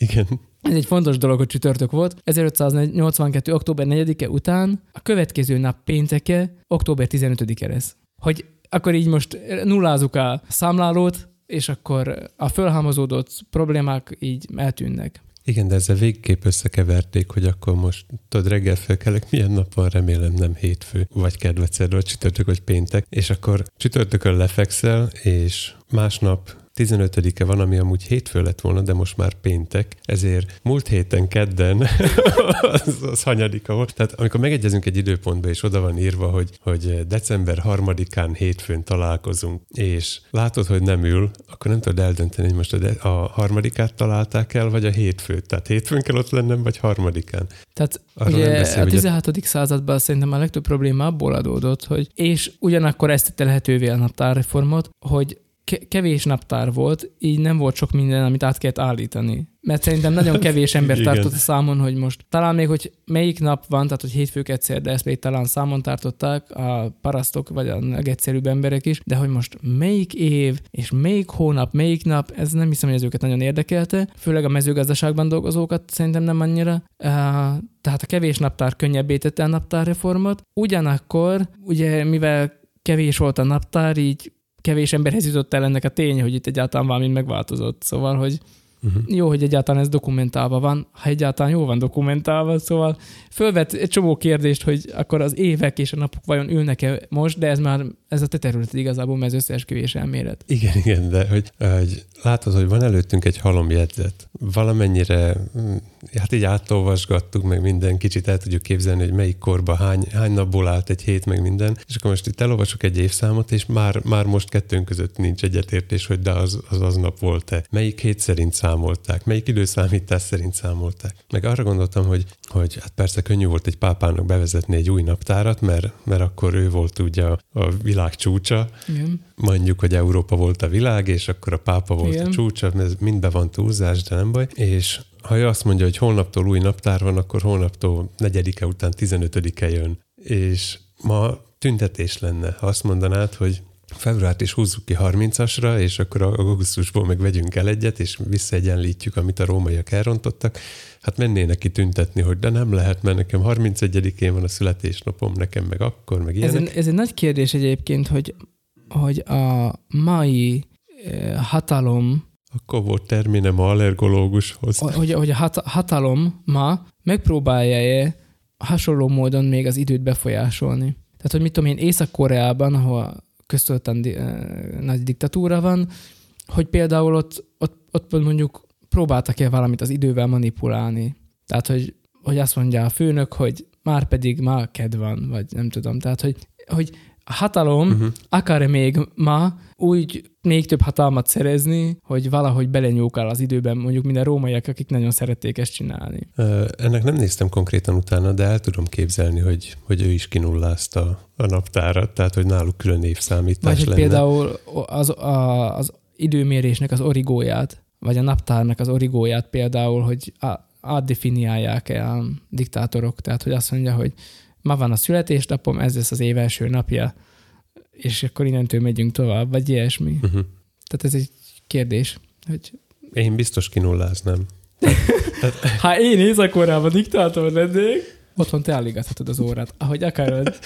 igen. Ez egy fontos dolog, hogy csütörtök volt. 1582. október 4-e után a következő nap pénteke, október 15-e lesz. Hogy akkor így most nullázunk a számlálót, és akkor a fölhalmozódott problémák így eltűnnek. Igen, de ezzel végképp összekeverték, hogy akkor most tudod, reggel felkelek, milyen nap van, remélem nem hétfő, vagy kedveced, vagy csütörtök, vagy péntek, és akkor csütörtökön lefekszel, és másnap 15-e van, ami amúgy hétfő lett volna, de most már péntek, ezért múlt héten kedden (laughs) az, az hanyadika volt. Tehát amikor megegyezünk egy időpontba, és oda van írva, hogy, hogy december harmadikán hétfőn találkozunk, és látod, hogy nem ül, akkor nem tudod eldönteni, hogy most a, de, a harmadikát találták el, vagy a hétfőt. Tehát hétfőn kell ott lennem, vagy harmadikán. Tehát Arra ugye beszél, a 16. Ugye... században szerintem a legtöbb probléma abból adódott, hogy és ugyanakkor ezt tette lehetővé a naptárreformot, hogy kevés naptár volt, így nem volt sok minden, amit át kellett állítani. Mert szerintem nagyon kevés ember (laughs) tartott a számon, hogy most talán még, hogy melyik nap van, tehát hogy hétfők egyszer, de ezt még talán számon tartották a parasztok, vagy a legegyszerűbb emberek is, de hogy most melyik év, és melyik hónap, melyik nap, ez nem hiszem, hogy ez őket nagyon érdekelte, főleg a mezőgazdaságban dolgozókat szerintem nem annyira. Tehát a kevés naptár könnyebbé tette a naptárreformot. Ugyanakkor, ugye mivel kevés volt a naptár, így kevés emberhez jutott el ennek a tény, hogy itt egyáltalán valami megváltozott. Szóval, hogy Uh-huh. jó, hogy egyáltalán ez dokumentálva van, ha egyáltalán jó van dokumentálva, szóval fölvet egy csomó kérdést, hogy akkor az évek és a napok vajon ülnek-e most, de ez már ez a te terület igazából, mert ez összeesküvés elmélet. Igen, igen, de hogy, hogy látod, hogy van előttünk egy halomjegyzet. Valamennyire, hát így átolvasgattuk, meg minden, kicsit el tudjuk képzelni, hogy melyik korban hány, hány napból állt egy hét, meg minden. És akkor most itt elolvasok egy évszámot, és már, már most kettőnk között nincs egyetértés, hogy de az az, az nap volt-e. Melyik hét szerint számolták, melyik időszámítás szerint számolták. Meg arra gondoltam, hogy, hogy hát persze könnyű volt egy pápának bevezetni egy új naptárat, mert, mert akkor ő volt ugye a, a világ csúcsa, Igen. mondjuk, hogy Európa volt a világ, és akkor a pápa volt Igen. a csúcsa, ez mind be van túlzás, de nem baj. És ha ő azt mondja, hogy holnaptól új naptár van, akkor holnaptól negyedike után 15-e jön. És ma tüntetés lenne, ha azt mondanád, hogy februárt is húzzuk ki 30-asra, és akkor augusztusból meg vegyünk el egyet, és visszaegyenlítjük, amit a rómaiak elrontottak. Hát mennének ki tüntetni, hogy de nem lehet, mert nekem 31-én van a születésnapom, nekem meg akkor, meg Ez ilyenek. egy, ez egy nagy kérdés egyébként, hogy, hogy a mai eh, hatalom, Akkor volt terminem a allergológushoz. hogy, hogy a hat, hatalom ma megpróbálja-e hasonló módon még az időt befolyásolni. Tehát, hogy mit tudom én, Észak-Koreában, ahol köztudottan di, eh, nagy diktatúra van, hogy például ott, ott, ott mondjuk próbáltak-e valamit az idővel manipulálni. Tehát, hogy, hogy azt mondja a főnök, hogy már pedig ma ked van, vagy nem tudom. Tehát, hogy, hogy a hatalom Uh-huh. akar-e még ma úgy még több hatalmat szerezni, hogy valahogy belenyúkál az időben, mondjuk minden rómaiak, akik nagyon szerették ezt csinálni. Ö, Ennek nem néztem konkrétan utána, de el tudom képzelni, hogy, hogy ő is kinullázta a naptárat, tehát hogy náluk külön évszámítás Vagy lenne. például az, a, az időmérésnek az origóját, vagy a naptárnak az origóját például, hogy á- átdefiniálják-e a diktátorok. Tehát, hogy azt mondja, hogy ma van a születésnapom, ez lesz az év első napja, és akkor innentől megyünk tovább, vagy ilyesmi. Uh-huh. Tehát ez egy kérdés, hogy Én biztos kinulláznám. (laughs) ha én Észak-Koreában diktátor lennék, otthon te állígathatod az órát, ahogy akarod.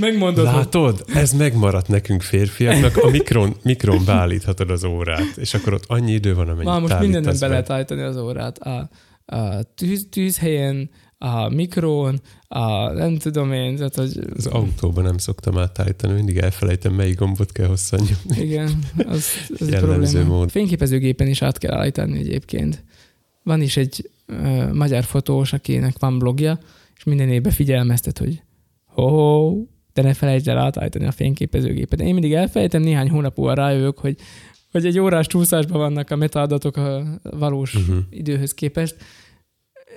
Megmondod, hogy Látod? Ez megmaradt nekünk férfiaknak, a mikron, mikron beállíthatod az órát, és akkor ott annyi idő van, amennyit már most mindenen be. lehet állítani az órát. A, a tűz, tűzhelyen, a mikrón, a nem tudom én, tehát hogy Az autóban nem szoktam átállítani, mindig elfelejtem, melyik gombot kell hosszan nyomni. igen, az, az egy probléma. mód. Fényképezőgépen is át kell állítani egyébként. Van is egy ö, magyar fotós, akinek van blogja, és minden évben figyelmeztet, hogy ho, de ne felejtsd el átállítani a fényképezőgépet. Én mindig elfelejtem, néhány hónap múlva rájövök, hogy, hogy egy órás csúszásban vannak a metaadatok a valós Uh-huh. időhöz képest.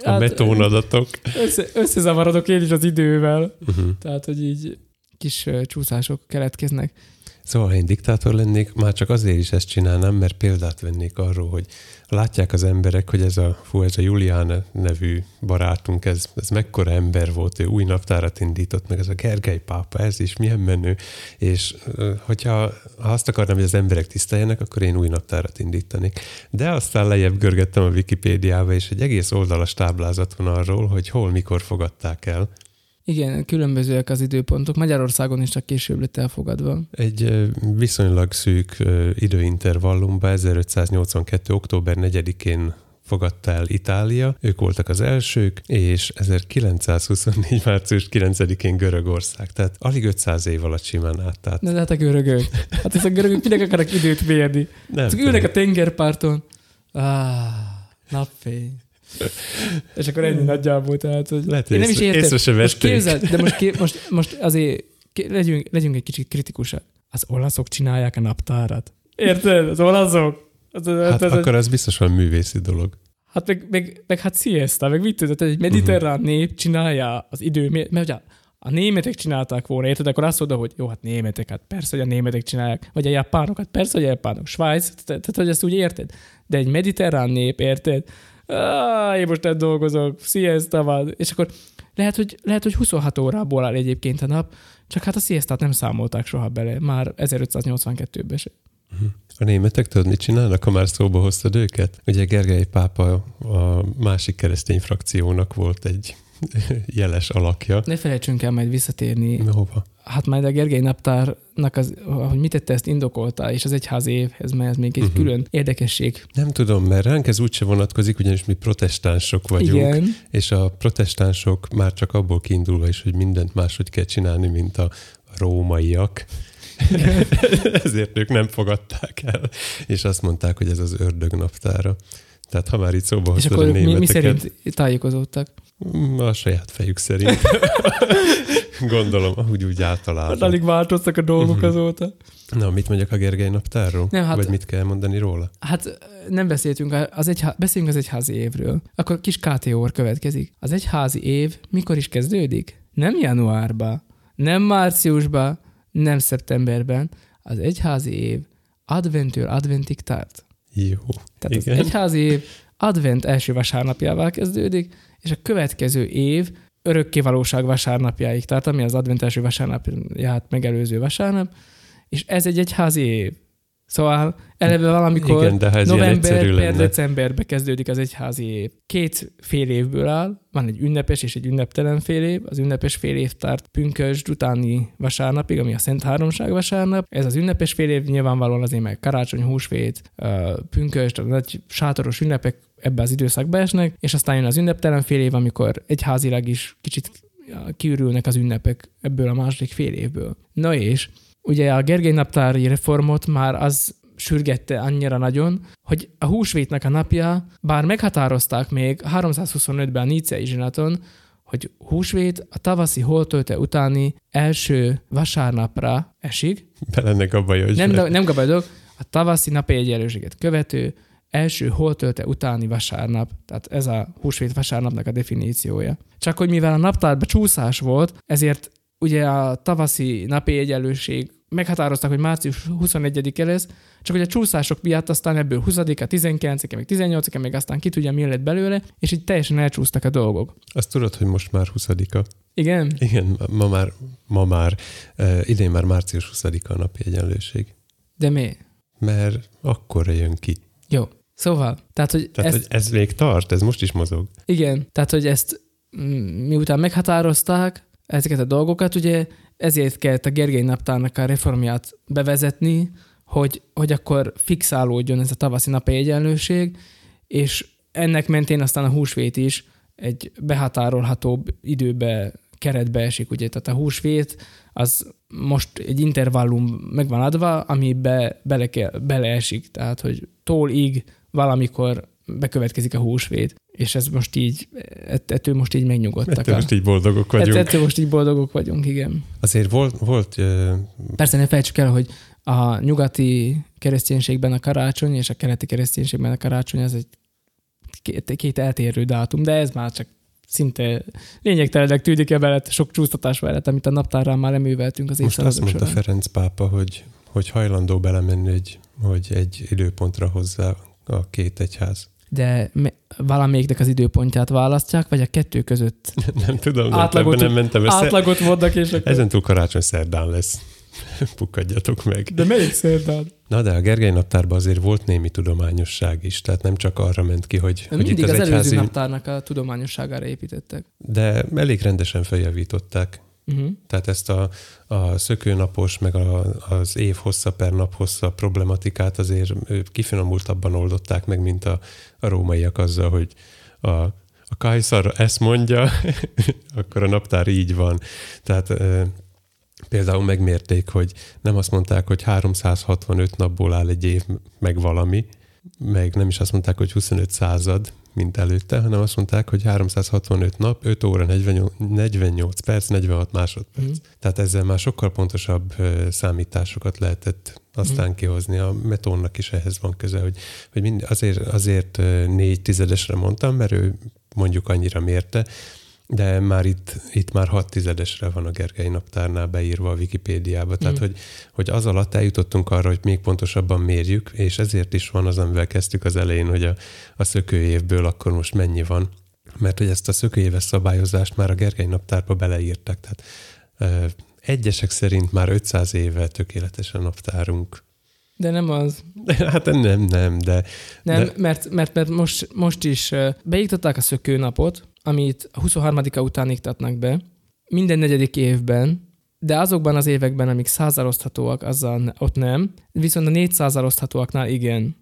A metónadatok. Össze, összezavarodok én is az idővel. Uh-huh. Tehát, hogy így kis csúszások keletkeznek. Szóval, ha én diktátor lennék, már csak azért is ezt csinálnám, mert példát vennék arról, hogy látják az emberek, hogy ez a, fú, ez a Julián nevű barátunk, ez, ez mekkora ember volt, ő új naptárat indított, meg ez a Gergely pápa, ez is milyen menő, és hogyha ha azt akarnám, hogy az emberek tiszteljenek, akkor én új naptárat indítanék. De aztán lejjebb görgettem a Wikipédiába, és egy egész oldalas táblázat van arról, hogy hol, mikor fogadták el. Igen, különbözőek az időpontok. Magyarországon is csak később lett elfogadva. Egy viszonylag szűk időintervallumban 1582. október 4-én fogadta el Itália, ők voltak az elsők, és 1924. március 9-én Görögország, tehát alig 500 év alatt simán. Na de hát a görögök. Hát ez a görögök minek akarnak időt mérni? Nem Csak ülnek a tengerparton. Ah, napfény. És akkor ennyi nagyjából, tehát, hogy Lehet, hogy én nem is észre- értem. észre se Most képzeld, de most, ké, most, most azért ké- legyünk, legyünk egy kicsit kritikusak. Az olaszok csinálják a naptárat. Érted? Az olaszok. Az, az, Hát az, az, akkor az biztos van művészi dolog. Hát meg, meg, meg hát siesta, meg mit tudod, egy mediterrán nép csinálja az idő, mert ugye a németek csinálták volna, érted? Akkor azt mondod, hogy jó, hát németek, hát persze, hogy a németek csinálják, vagy a japánok, hát persze, hogy a japánok, Svájc, tehát hogy ezt úgy érted? De egy mediterrán nép, érted? Én most nem dolgozok, siesta van. És akkor lehet, hogy, lehet, hogy 26 órából áll egyébként a nap, csak hát a siestát nem számolták soha bele, már 1582-ben se. A németek tudod, mit csinálnak, ha már szóba hoztad őket? Ugye Gergely pápa a másik keresztény frakciónak volt egy jeles alakja. Ne felejtsünk el majd visszatérni. Hova? Hát majd a Gergely naptárnak, az, hogy mit tette, ezt indokolta, és az egyház évhez, mert ez még egy uh-huh. külön érdekesség. Nem tudom, mert ránk ez úgyse vonatkozik, ugyanis mi protestánsok vagyunk, Igen. és a protestánsok már csak abból kiindulva is, hogy mindent máshogy kell csinálni, mint a rómaiak. (laughs) Ezért ők nem fogadták el, és azt mondták, hogy ez az ördög naptára. Tehát ha már itt szóba És akkor mi, mi szerint tájékozódtak? Mm, a saját fejük szerint. (laughs) Gondolom, úgy úgy általában. Hát alig változtak a dolgok uh-huh. azóta. Na, mit mondjak a Gergely naptárról? Nem, hát, Vagy mit kell mondani róla? Hát nem beszéltünk, az egyhá... beszéljünk az egyházi évről. Akkor kis KTO következik. Az egyházi év mikor is kezdődik? Nem januárba, nem márciusba, nem szeptemberben. Az egyházi év adventől adventig tart. Jó. Tehát Igen. az egyházi év advent első vasárnapjával kezdődik, és a következő év örökkévalóság vasárnapjáig tart, ami az advent első vasárnapját megelőző vasárnap, és ez egy egyházi év. Szóval eleve valamikor Igen, de november decemberbe kezdődik az egyházi év. Két fél évből áll, van egy ünnepes és egy ünneptelen fél év. Az ünnepes fél év tart pünkösd utáni vasárnapig, ami a Szent Háromság vasárnap. Ez az ünnepes fél év nyilvánvalóan azért meg karácsony, húsvét, pünkösd, a nagy sátoros ünnepek ebbe az időszakba esnek, és aztán jön az ünneptelen fél év, amikor egyházilag is kicsit kiürülnek az ünnepek ebből a második fél évből. Na és ugye a Gergely naptári reformot már az sürgette annyira nagyon, hogy a húsvétnek a napja, bár meghatározták még 325-ben a Níciai zsinaton, hogy húsvét a tavaszi holtölte utáni első vasárnapra esik. Belennek a baj, hogy nem, nem gabajodok, a tavaszi napi egyenlőséget követő első holtölte utáni vasárnap. Tehát ez a húsvét vasárnapnak a definíciója. Csak hogy mivel a naptárban csúszás volt, ezért ugye a tavaszi napi egyenlőség meghatároztak, hogy március 21-e lesz, csak hogy a csúszások miatt aztán ebből 20-a, 19-e, meg 18-e, meg aztán ki tudja, mi lett belőle, és így teljesen elcsúsztak a dolgok. Azt tudod, hogy most már 20-a. Igen? Igen, ma már, ma már uh, idén már március 20-a a napi egyenlőség. De mi? Mert akkor jön ki. Jó. Szóval, tehát, hogy, tehát, ezt, hogy ez még tart, ez most is mozog. Igen, tehát, hogy ezt mm, miután meghatározták ezeket a dolgokat, ugye ezért kellett a Gergely naptárnak a reformját bevezetni, hogy, hogy akkor fixálódjon ez a tavaszi napi egyenlőség, és ennek mentén aztán a húsvét is egy behatárolhatóbb időbe, keretbe esik, ugye, tehát a húsvét az most egy intervallum meg van adva, amibe bele kell, beleesik, tehát hogy tól-ig valamikor bekövetkezik a húsvét, és ez most így, ettől most így megnyugodtak. Ettől most így boldogok vagyunk. Ettől most így boldogok vagyunk, igen. Azért volt... volt uh... Persze ne felejtsük el, hogy a nyugati kereszténységben a karácsony és a keleti kereszténységben a karácsony az egy két, két eltérő dátum, de ez már csak szinte lényegtelenek tűnik emellett, sok csúsztatás mellett, amit a naptárral már eműveltünk az Most azt mondta során. Ferenc pápa, hogy, hogy hajlandó belemenni, hogy, hogy egy időpontra hozzá a két egyház. De valamelyiknek az időpontját választják, vagy a kettő között? (laughs) nem tudom, átlagot, nem mentem össze. Átlagot mondnak, és akkor... Ezen túl karácsony szerdán lesz. (laughs) Pukkadjatok meg. De melyik szerdán? Na de a Gergely naptárban azért volt némi tudományosság is, tehát nem csak arra ment ki, hogy, de hogy mindig itt az, az egyházi... előző naptárnak a tudományosságára építettek. De elég rendesen feljavították. Uh-huh. Tehát ezt a, a szökőnapos, meg a, az év hossza per nap hossza problematikát azért kifinomultabban oldották meg, mint a, a rómaiak azzal, hogy a, a Kajszar ezt mondja, (laughs) akkor a naptár így van. Tehát e, például megmérték, hogy nem azt mondták, hogy 365 napból áll egy év, meg valami, meg nem is azt mondták, hogy 25 század, mint előtte, hanem azt mondták, hogy 365 nap, 5 óra, 48, 48 perc, 46 másodperc. Mm. Tehát ezzel már sokkal pontosabb számításokat lehetett aztán mm. kihozni. A metónnak is ehhez van köze, hogy, hogy mind, azért, azért négy tizedesre mondtam, mert ő mondjuk annyira mérte, de már itt, itt már hat tizedesre van a Gergely naptárnál beírva a Wikipédiába. Tehát, Mm. hogy, hogy az alatt eljutottunk arra, hogy még pontosabban mérjük, és ezért is van az, amivel kezdtük az elején, hogy a, a szökőévből akkor most mennyi van. Mert hogy ezt a szökőéves szabályozást már a Gergely naptárba beleírták. Tehát ö, egyesek szerint már 500 éve tökéletesen naptárunk. De nem az. (laughs) Hát nem, nem, de Nem, De- mert, mert, mert most, most is beiktatták a szökőnapot, amit a 23-a után iktatnak be, minden negyedik évben, de azokban az években, amik százzal oszthatóak, azzal ott nem, viszont a 400 oszthatóaknál igen.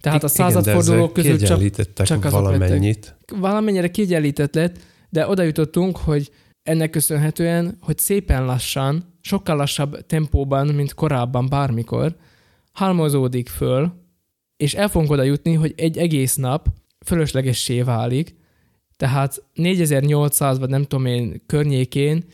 Tehát a századfordulók közül csak csak azok valamennyit. valamennyire kiegyenlített lett, de oda jutottunk, hogy ennek köszönhetően, hogy szépen lassan, sokkal lassabb tempóban, mint korábban bármikor, halmozódik föl, és el fogunk oda jutni, hogy egy egész nap fölöslegessé válik, tehát 4800 vagy nem tudom én környékén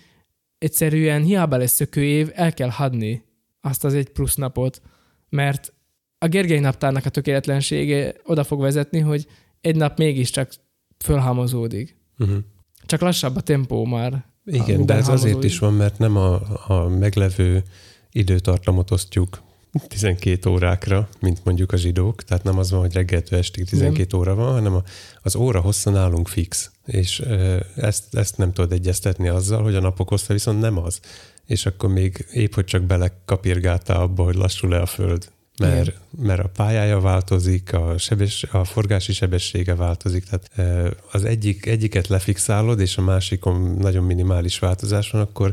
egyszerűen hiába lesz szökőév, el kell hadni azt az egy plusz napot, mert a Gergely naptárnak a tökéletlensége oda fog vezetni, hogy egy nap mégiscsak fölhalmozódik. Uh-huh. Csak lassabb a tempó már. Igen, de ez azért is van, mert nem a, a meglevő időtartamot osztjuk 12 órákra, mint mondjuk a zsidók, tehát nem az van, hogy reggeltől estig 12 óra van, hanem az óra hossza nálunk fix, és ezt, ezt nem tudod egyeztetni azzal, hogy a napok hossza viszont nem az. És akkor még épp, hogy csak belekapirgáltál abba, hogy lassul-e a föld, mert, mert a pályája változik, a, sebes, a forgási sebessége változik, tehát az egyik, egyiket lefixálod, és a másikon nagyon minimális változás van, akkor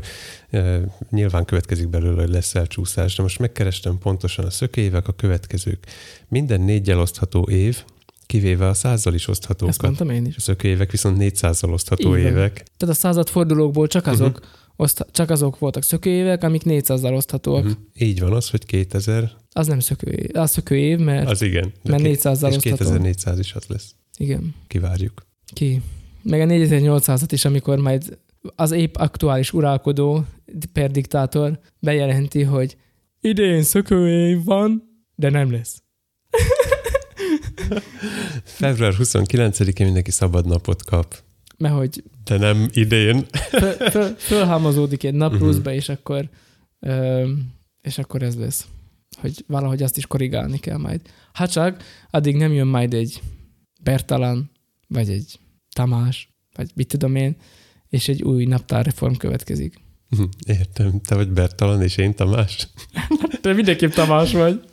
nyilván következik belőle, hogy lesz elcsúszás. De most megkerestem pontosan a szökévek, a következők. Minden négyel osztható év, kivéve a százzal is Ezt oszthatókat. mondtam én is. A szökőévek viszont 400-zal osztható van. évek. Tehát a századfordulókból csak azok, uh-huh. oszt, csak azok voltak szökőévek, amik 400-zal oszthatóak. Uh-huh. Így van az, hogy 2000, Az nem szökőév, az szökőév, mert az, igen. De mert ki- 400-zal és osztható. 2400 is az lesz. Igen. Kivárjuk. Ki? Meg a 4800-at is, amikor majd az épp aktuális uralkodó per diktátor bejelenti, hogy idén szökőév van, de nem lesz. (laughs) Február 29-én mindenki szabad napot kap. Mert hogy De nem idén. föl, föl, fölhalmozódik egy nap Mhm. pluszba, és akkor, ö, és akkor ez lesz. Hogy valahogy azt is korrigálni kell majd. Hát csak addig nem jön majd egy Bertalan, vagy egy Tamás, vagy mit tudom én, és egy új naptárreform következik. Hm, Értem, te vagy Bertalan, és én Tamás. (laughs) Te mindenképp Tamás vagy.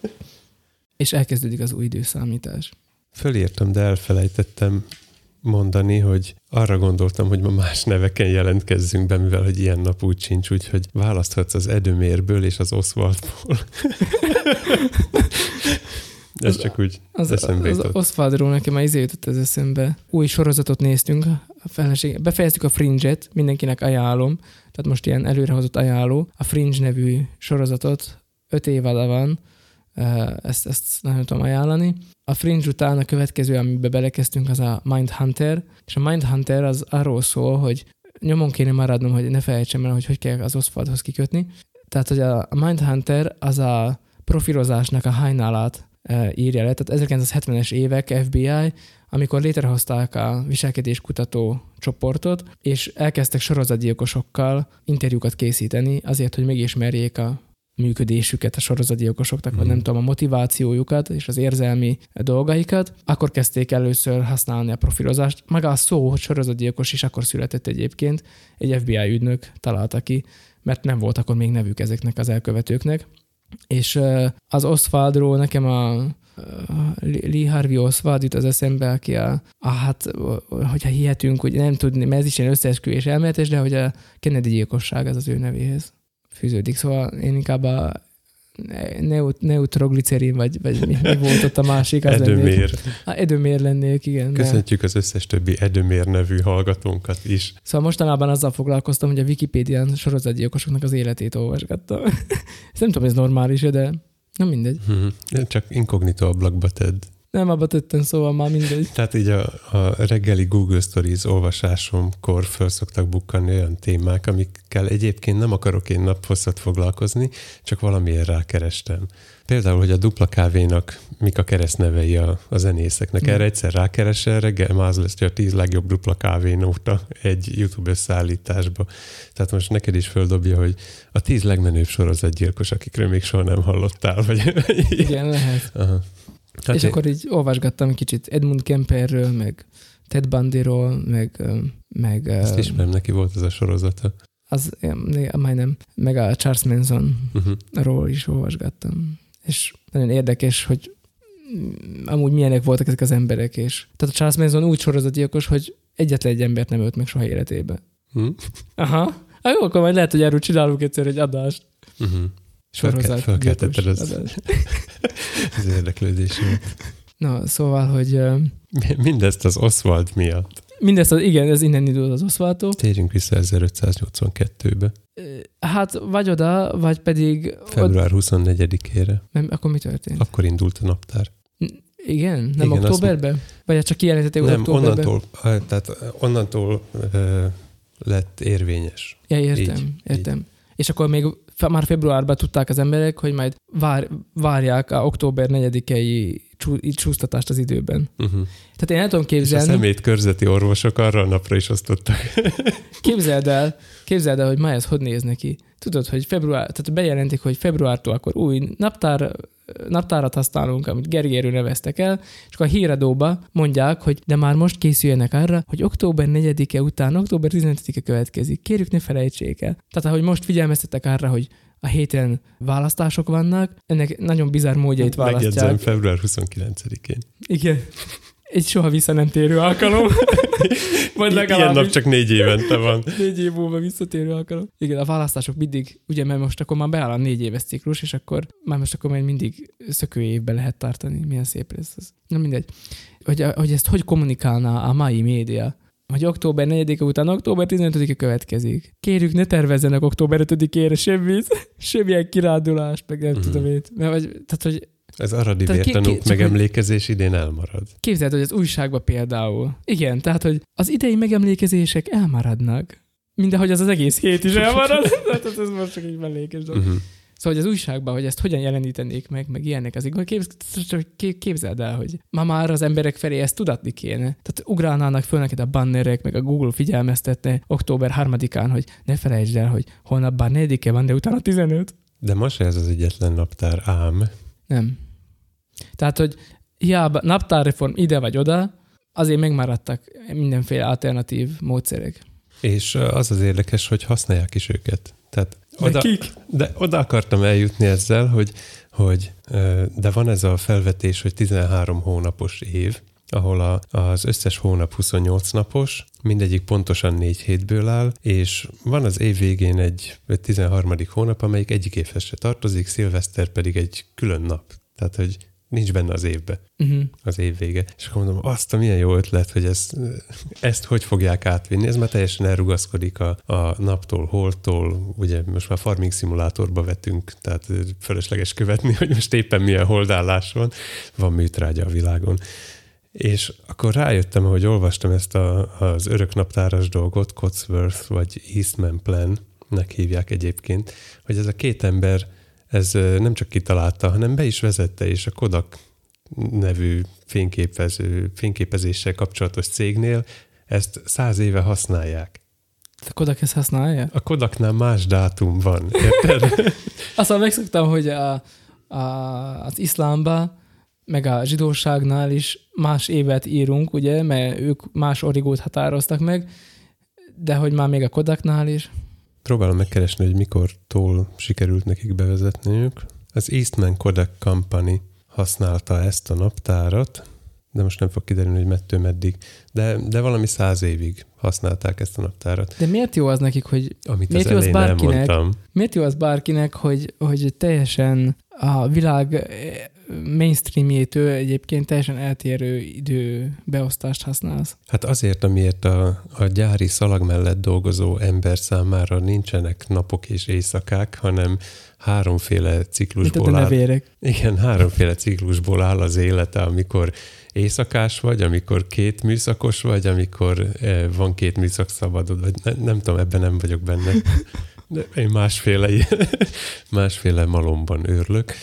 És elkezdődik az új időszámítás. Fölírtam, de elfelejtettem mondani, hogy arra gondoltam, hogy ma más neveken jelentkezzünk be, mivel hogy ilyen nap úgy sincs, úgyhogy választhatsz az Edömérből és az Oswaldból. Ez Az- csak úgy Az, eszembe az jutott. Oswaldról nekem már izé jutott ez eszembe. Új sorozatot néztünk, a feleség. befejeztük a Fringe-et, mindenkinek ajánlom, tehát most ilyen előrehozott ajánló. A Fringe nevű sorozatot, öt évada van, ezt, ezt nagyon tudom ajánlani. A Fringe után a következő, amiben belekezdtünk, az a Mindhunter, és a Mindhunter az arról szól, hogy nyomon kéne maradnom, hogy ne felejtsem el, hogy hogy kell az Oswaldhoz kikötni. Tehát, hogy a Mindhunter az a profilozásnak a hajnálát e, írja le. Tehát 1970-es évek FBI, amikor létrehozták a viselkedéskutató csoportot, és elkezdtek sorozatgyilkosokkal interjúkat készíteni azért, hogy megismerjék a működésüket a sorozatgyilkosoknak, vagy Mhm. nem tudom, a motivációjukat és az érzelmi dolgaikat, akkor kezdték először használni a profilozást. Maga a szó, hogy sorozatgyilkos is akkor született egyébként, egy FBI ügynök találta ki, mert nem volt akkor még nevük ezeknek az elkövetőknek. És az Oswaldról nekem a Lee Harvey Oswald jut az eszembe, aki a, a hát, hogyha hihetünk, hogy nem tudni, mert ez is ilyen összeesküvés elméletes, de hogy a Kennedy gyilkosság az az ő nevéhez fűződik. Szóval én inkább a neut- neutroglicerin, vagy, vagy mi, mi volt ott a másik, az lennék. Edömér. A Edömér lennék, igen. mert- Köszönjük az összes többi Edömér nevű hallgatónkat is. Szóval mostanában azzal foglalkoztam, hogy a Wikipédián sorozatgyilkosoknak az életét olvasgattam. (laughs) Ezt nem tudom, ez normális de nem mindegy. Mhm. Csak inkognitó ablakba tedd. Nem abba tettem, szóval már mindegy. Tehát így a, a reggeli Google Stories olvasásomkor föl szoktak bukkanni olyan témák, amikkel egyébként nem akarok én naphosszat foglalkozni, csak valamiért rákerestem. Például, hogy a dupla kávénak mik a keresztnevei a, a zenészeknek. Hmm. Erre egyszer rákeresel, reggel már az lesz, hogy a tíz legjobb dupla kávénóta egy YouTube összeállításba. Tehát most neked is földobja, hogy a tíz legmenőbb sorozatgyilkos, akikről még soha nem hallottál. Vagy... Igen, lehet. Aha. Hát és akkor így olvasgattam kicsit Edmund Kemperről, meg Ted Bundyról, meg... meg Ezt ismerem, neki volt ez a sorozata. az, majdnem, meg a Charles Mansonról Uh-huh. is olvasgattam. És nagyon érdekes, hogy amúgy milyenek voltak ezek az emberek, és tehát a Charles Manson úgy sorozatgyilkos, hogy egyetlen egy embert nem ölt meg soha életébe. Hm? Aha. Hát jó, akkor majd lehet, hogy erről csinálunk egyszer egy adást. Uh-huh. Sorozat. fölkeltetted az-. (laughs) Az érdeklődésemet. Na, szóval, hogy Mindezt az Oswald miatt. mindezt, az, igen, ez innen indul az Oszváltó. Térjünk vissza 1582-be, Hát vagy oda, vagy pedig... Od, február 24-ére. nem, akkor mi történt? Akkor indult a naptár. Igen? Nem Igen, Igen, azt októberben? Vagy hát csak kijelentették, hogy Nem, októberben? onnantól, ah, tehát onnantól ö, lett érvényes. Ja, értem, Így, értem. És akkor még már februárban tudták az emberek, hogy majd vár, várják a október 4-i csú, így csúsztatást az időben. Uh-huh. Tehát én el tudom És a képzelni, szemét körzeti orvosok arra a napra is osztottak. (laughs) képzeld el, képzeld el, hogy ma ez hogy néz neki. Tudod, hogy február, tehát bejelentik, hogy februártól akkor új naptár, naptárat használunk, amit Gergérő neveztek el, és akkor a híradóba mondják, hogy de már most készüljenek arra, hogy október 4-e után október 15-e következik. Kérjük, ne felejtsék el. Tehát ahogy most figyelmeztetek arra, hogy a héten választások vannak, ennek nagyon bizarr módjait választják. Megjegyzem február 29-én. Igen. Egy soha vissza nem térő alkalom. (laughs) Vagy Ilyen legalább nap csak négy évente van. (laughs) négy év múlva visszatérő alkalom. Igen, a választások mindig, ugye, mert most akkor már beáll a négy éves ciklus, és akkor már most akkor már mindig szökő évben lehet tartani. Milyen szép lesz ez. Na mindegy. Hogy, hogy ezt hogy kommunikálná a mai média? Hogy október 4-e után október 15-e következik. Kérjük, ne tervezzenek október 5-ére semmit, (laughs) semmilyen kirándulást, meg nem Mhm. tudom én. Mert, vagy, tehát, hogy Ez aradi vértanúk megemlékezés idén elmarad. Képzeld, hogy az újságban például. Igen, tehát, hogy az idei megemlékezések elmaradnak. Mindehogy az az egész hét is elmarad. (laughs) tehát ez most csak egy mellékes dolog. Uh-huh. Szóval, hogy az újságban, hogy ezt hogyan jelenítenék meg, meg ilyenek az igaz. Kép- Képzeld el, hogy ma már az emberek felé ezt tudatni kéne. Tehát ugrálnának föl neked a bannerek, meg a Google figyelmeztetne október 3-án, hogy ne felejtsd el, hogy holnap bár 4 van, de utána 15. De ma se ez az egyetlen naptár, ám. Nem. Tehát, hogy hiába naptárreform ide vagy oda, azért megmaradtak mindenféle alternatív módszerek. És az az érdekes, hogy használják is őket. Tehát oda, kik? de oda akartam eljutni ezzel, hogy, hogy de van ez a felvetés, hogy 13 hónapos év, ahol a, az összes hónap 28 napos, mindegyik pontosan négy hétből áll, és van az év végén egy egy 13. hónap, amelyik egyik évhez se tartozik, szilveszter pedig egy külön nap. Tehát, hogy nincs benne az évbe Uh-huh. az év vége. És akkor mondom, azt a milyen jó ötlet, hogy ezt, ezt hogy fogják átvinni. Ez már teljesen elrugaszkodik a, a naptól, holtól. Ugye most már farming szimulátorba vetünk, tehát fölösleges követni, hogy most éppen milyen holdállás van. Van műtrágya a világon. És akkor rájöttem, hogy olvastam ezt a, az örök naptáras dolgot, Cotsworth vagy Eastman Plan-nek hívják egyébként, hogy ez a két ember ez nem csak kitalálta, hanem be is vezette, és a Kodak nevű fényképező, fényképezéssel kapcsolatos cégnél ezt száz éve használják. A Kodak ezt használja? A Kodaknál más dátum van, érted? (laughs) Aztán megszoktam, hogy a, a, az iszlámba, meg a zsidóságnál is más évet írunk, ugye, mert ők más origót határoztak meg, de hogy már még a Kodaknál is. Próbálom megkeresni, hogy mikortól sikerült nekik bevezetniük. Az Eastman Kodak Company használta ezt a naptárat, de most nem fog kiderülni, hogy mettől meddig, de, de valami száz évig használták ezt a naptárat. De miért jó az nekik, hogy Amit Miért az jó az bárkinek? elmondtam. miért jó az bárkinek, hogy, hogy teljesen a világ mainstreamjétől egyébként teljesen eltérő időbeosztást használsz. Hát azért, amiért a, a gyári szalag mellett dolgozó ember számára nincsenek napok és éjszakák, hanem háromféle ciklusból áll. nevérek. Igen, háromféle ciklusból áll az élete, amikor éjszakás vagy, amikor két műszakos vagy, amikor eh, van két műszak szabadod, vagy ne, nem tudom, ebben nem vagyok benne. (laughs) De én másféle, (laughs) másféle malomban őrlök,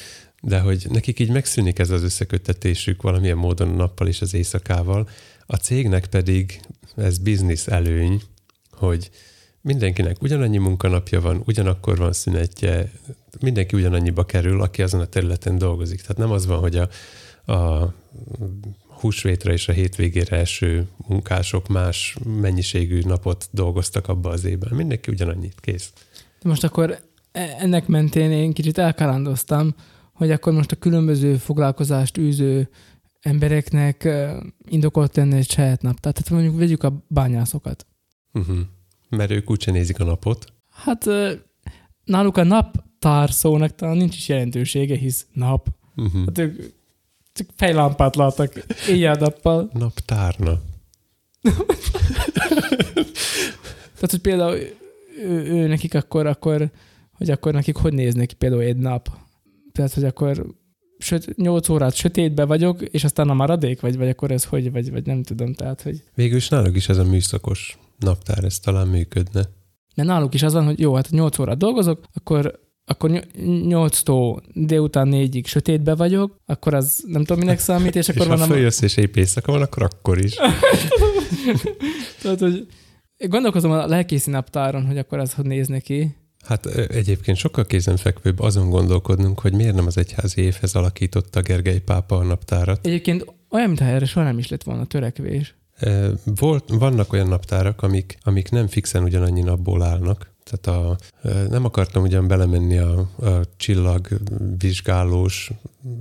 de hogy nekik így megszűnik ez az összeköttetésük valamilyen módon a nappal és az éjszakával. A cégnek pedig ez biznisz előny, hogy mindenkinek ugyanannyi munkanapja van, ugyanakkor van szünetje, mindenki ugyanannyiba kerül, aki azon a területen dolgozik. Tehát nem az van, hogy a, a húsvétra és a hétvégére eső munkások más mennyiségű napot dolgoztak abba az évben. Mindenki ugyanannyit, kész. De most akkor e- ennek mentén én kicsit elkalandoztam, hogy akkor most a különböző foglalkozást űző embereknek indokolt lenne egy saját nap. Tehát mondjuk vegyük a bányászokat. Uh-huh. Mert ők úgyse nézik a napot. Hát náluk a naptár szónak talán nincs is jelentősége, hisz nap. Uh-huh. Hát ők csak fejlámpát láttak éjjel-nappal. Naptárna. (laughs) Tehát, hogy például ő, ő nekik akkor, akkor, hogy akkor nekik hogy néz neki például egy nap. Tehát, hogy akkor söt, 8 órát sötétbe vagyok, és aztán a maradék, vagy, vagy akkor ez hogy, vagy, vagy nem tudom, tehát, hogy Végül is náluk is ez a műszakos naptár, ez talán működne. mert náluk is az van, hogy jó, hát 8 órát dolgozok, akkor akkor 8-tól délután 4-ig sötétbe vagyok, akkor az nem tudom, minek számít, és (laughs) akkor és van ha följössz és épp éjszaka van, akkor akkor is. (laughs) Tehát, hogy gondolkozom a lelkészi naptáron, hogy akkor az hogy néz neki. Hát egyébként sokkal kézenfekvőbb azon gondolkodnunk, hogy miért nem az egyházi évhez alakította Gergely pápa a naptárat. Egyébként olyan, mintha erre soha nem is lett volna törekvés. Volt, vannak olyan naptárak, amik, amik nem fixen ugyanannyi napból állnak. Tehát a, nem akartam ugyan belemenni a, a csillagvizsgálós,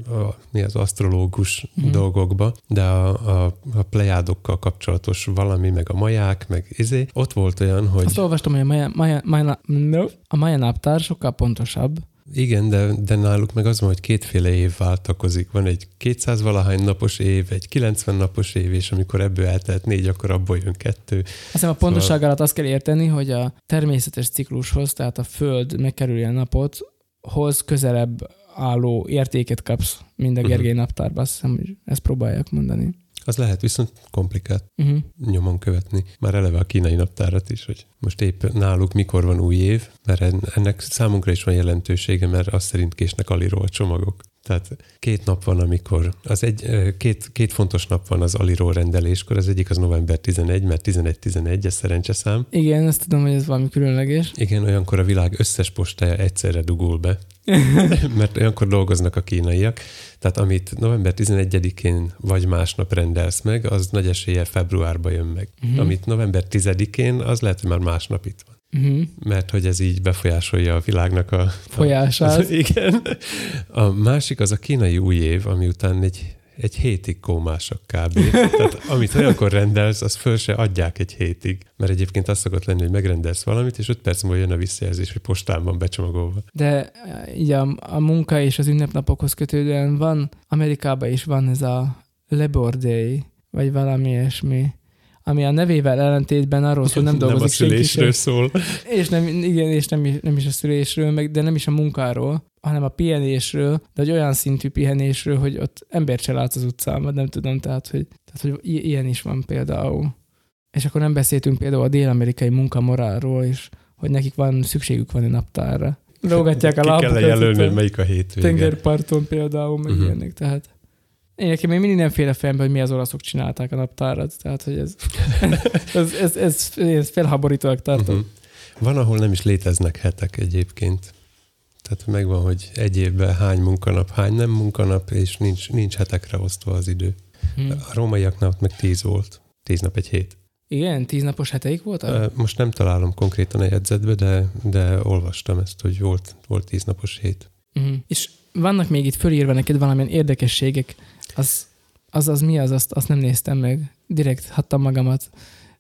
a, mi az asztrológus mm. dolgokba, de a, a, a plejádokkal kapcsolatos valami, meg a maják, meg izé, ott volt olyan, hogy Azt olvastam, hogy a Maja, Maja, Maja, no, a Maja naptár sokkal pontosabb. Igen, de, de náluk meg az van, hogy kétféle év váltakozik. Van egy 200 valahány napos év, egy 90 napos év, és amikor ebből eltelt négy, akkor abból jön kettő. Azt hiszem a pontosság alatt azt kell érteni, hogy a természetes ciklushoz, tehát a Föld megkerülje a napot, hoz közelebb álló értéket kapsz, mint a Mhm. Gergely naptárban. Azt hiszem, hogy ezt próbálják mondani. Az lehet viszont komplikált Uh-huh. nyomon követni. Már eleve a kínai naptárat is, hogy most épp náluk mikor van új év, mert en- ennek számunkra is van jelentősége, mert azt szerint késnek aliról a csomagok. Tehát két nap van, amikor az egy, két, két fontos nap van az aliról rendeléskor, az egyik az november 11, mert 11-11, ez szerencseszám. Igen, ezt tudom, hogy ez valami különleges. Igen, olyankor a világ összes postája egyszerre dugul be, (laughs) mert olyankor dolgoznak a kínaiak. Tehát amit november 11-én vagy másnap rendelsz meg, az nagy esélye februárba jön meg. Uh-huh. Amit november 10-én, az lehet, hogy már másnap itt van. Uh-huh. Mert hogy ez így befolyásolja a világnak a... Folyását. (laughs) Igen. A másik az a kínai új év, ami után egy, egy hétig kómásak kb. Tehát amit olyankor rendelsz, az föl se adják egy hétig. Mert egyébként az szokott lenni, hogy megrendelsz valamit, és öt perc múlva jön a visszajelzés, hogy postán van becsomagolva. De eh, így a, a munka és az ünnepnapokhoz kötődően van, Amerikában is van ez a Labor Day, vagy valami ilyesmi, ami a nevével ellentétben arról szól, nem nem a dolgozik senki szülésről sem. szól. És nem, igen, és nem is, nem is a szülésről, meg, de nem is a munkáról, hanem a pihenésről, de egy olyan szintű pihenésről, hogy ott embert se látsz az utcán, vagy nem tudom, tehát hogy, tehát, hogy ilyen is van például. És akkor nem beszéltünk például a dél-amerikai munkamorálról is, hogy nekik van, szükségük van egy naptárra. Lógatják a Ki lábukat. kell jelölni, hogy melyik a hétvége. Tengerparton például, meg uh-huh. ilyenek, tehát én nekem még mindig nem félre fejembe, hogy mi az olaszok csinálták a naptárat, tehát hogy ez, (laughs) ez, ez, ez, ez felhaborítóak tartom. Uh-huh. Van, ahol nem is léteznek hetek egyébként. Tehát megvan, hogy egy évben hány munkanap, hány nem munkanap, és nincs, nincs hetekre osztva az idő. Uh-huh. A ott meg tíz volt. Tíz nap egy hét. Igen, tíznapos heteik voltak? Most nem találom konkrétan a jegyzetbe, de, de olvastam ezt, hogy volt, volt tíz napos hét. Uh-huh. És vannak még itt fölírva neked valamilyen érdekességek, az az, az mi az, azt, azt nem néztem meg. Direkt hattam magamat.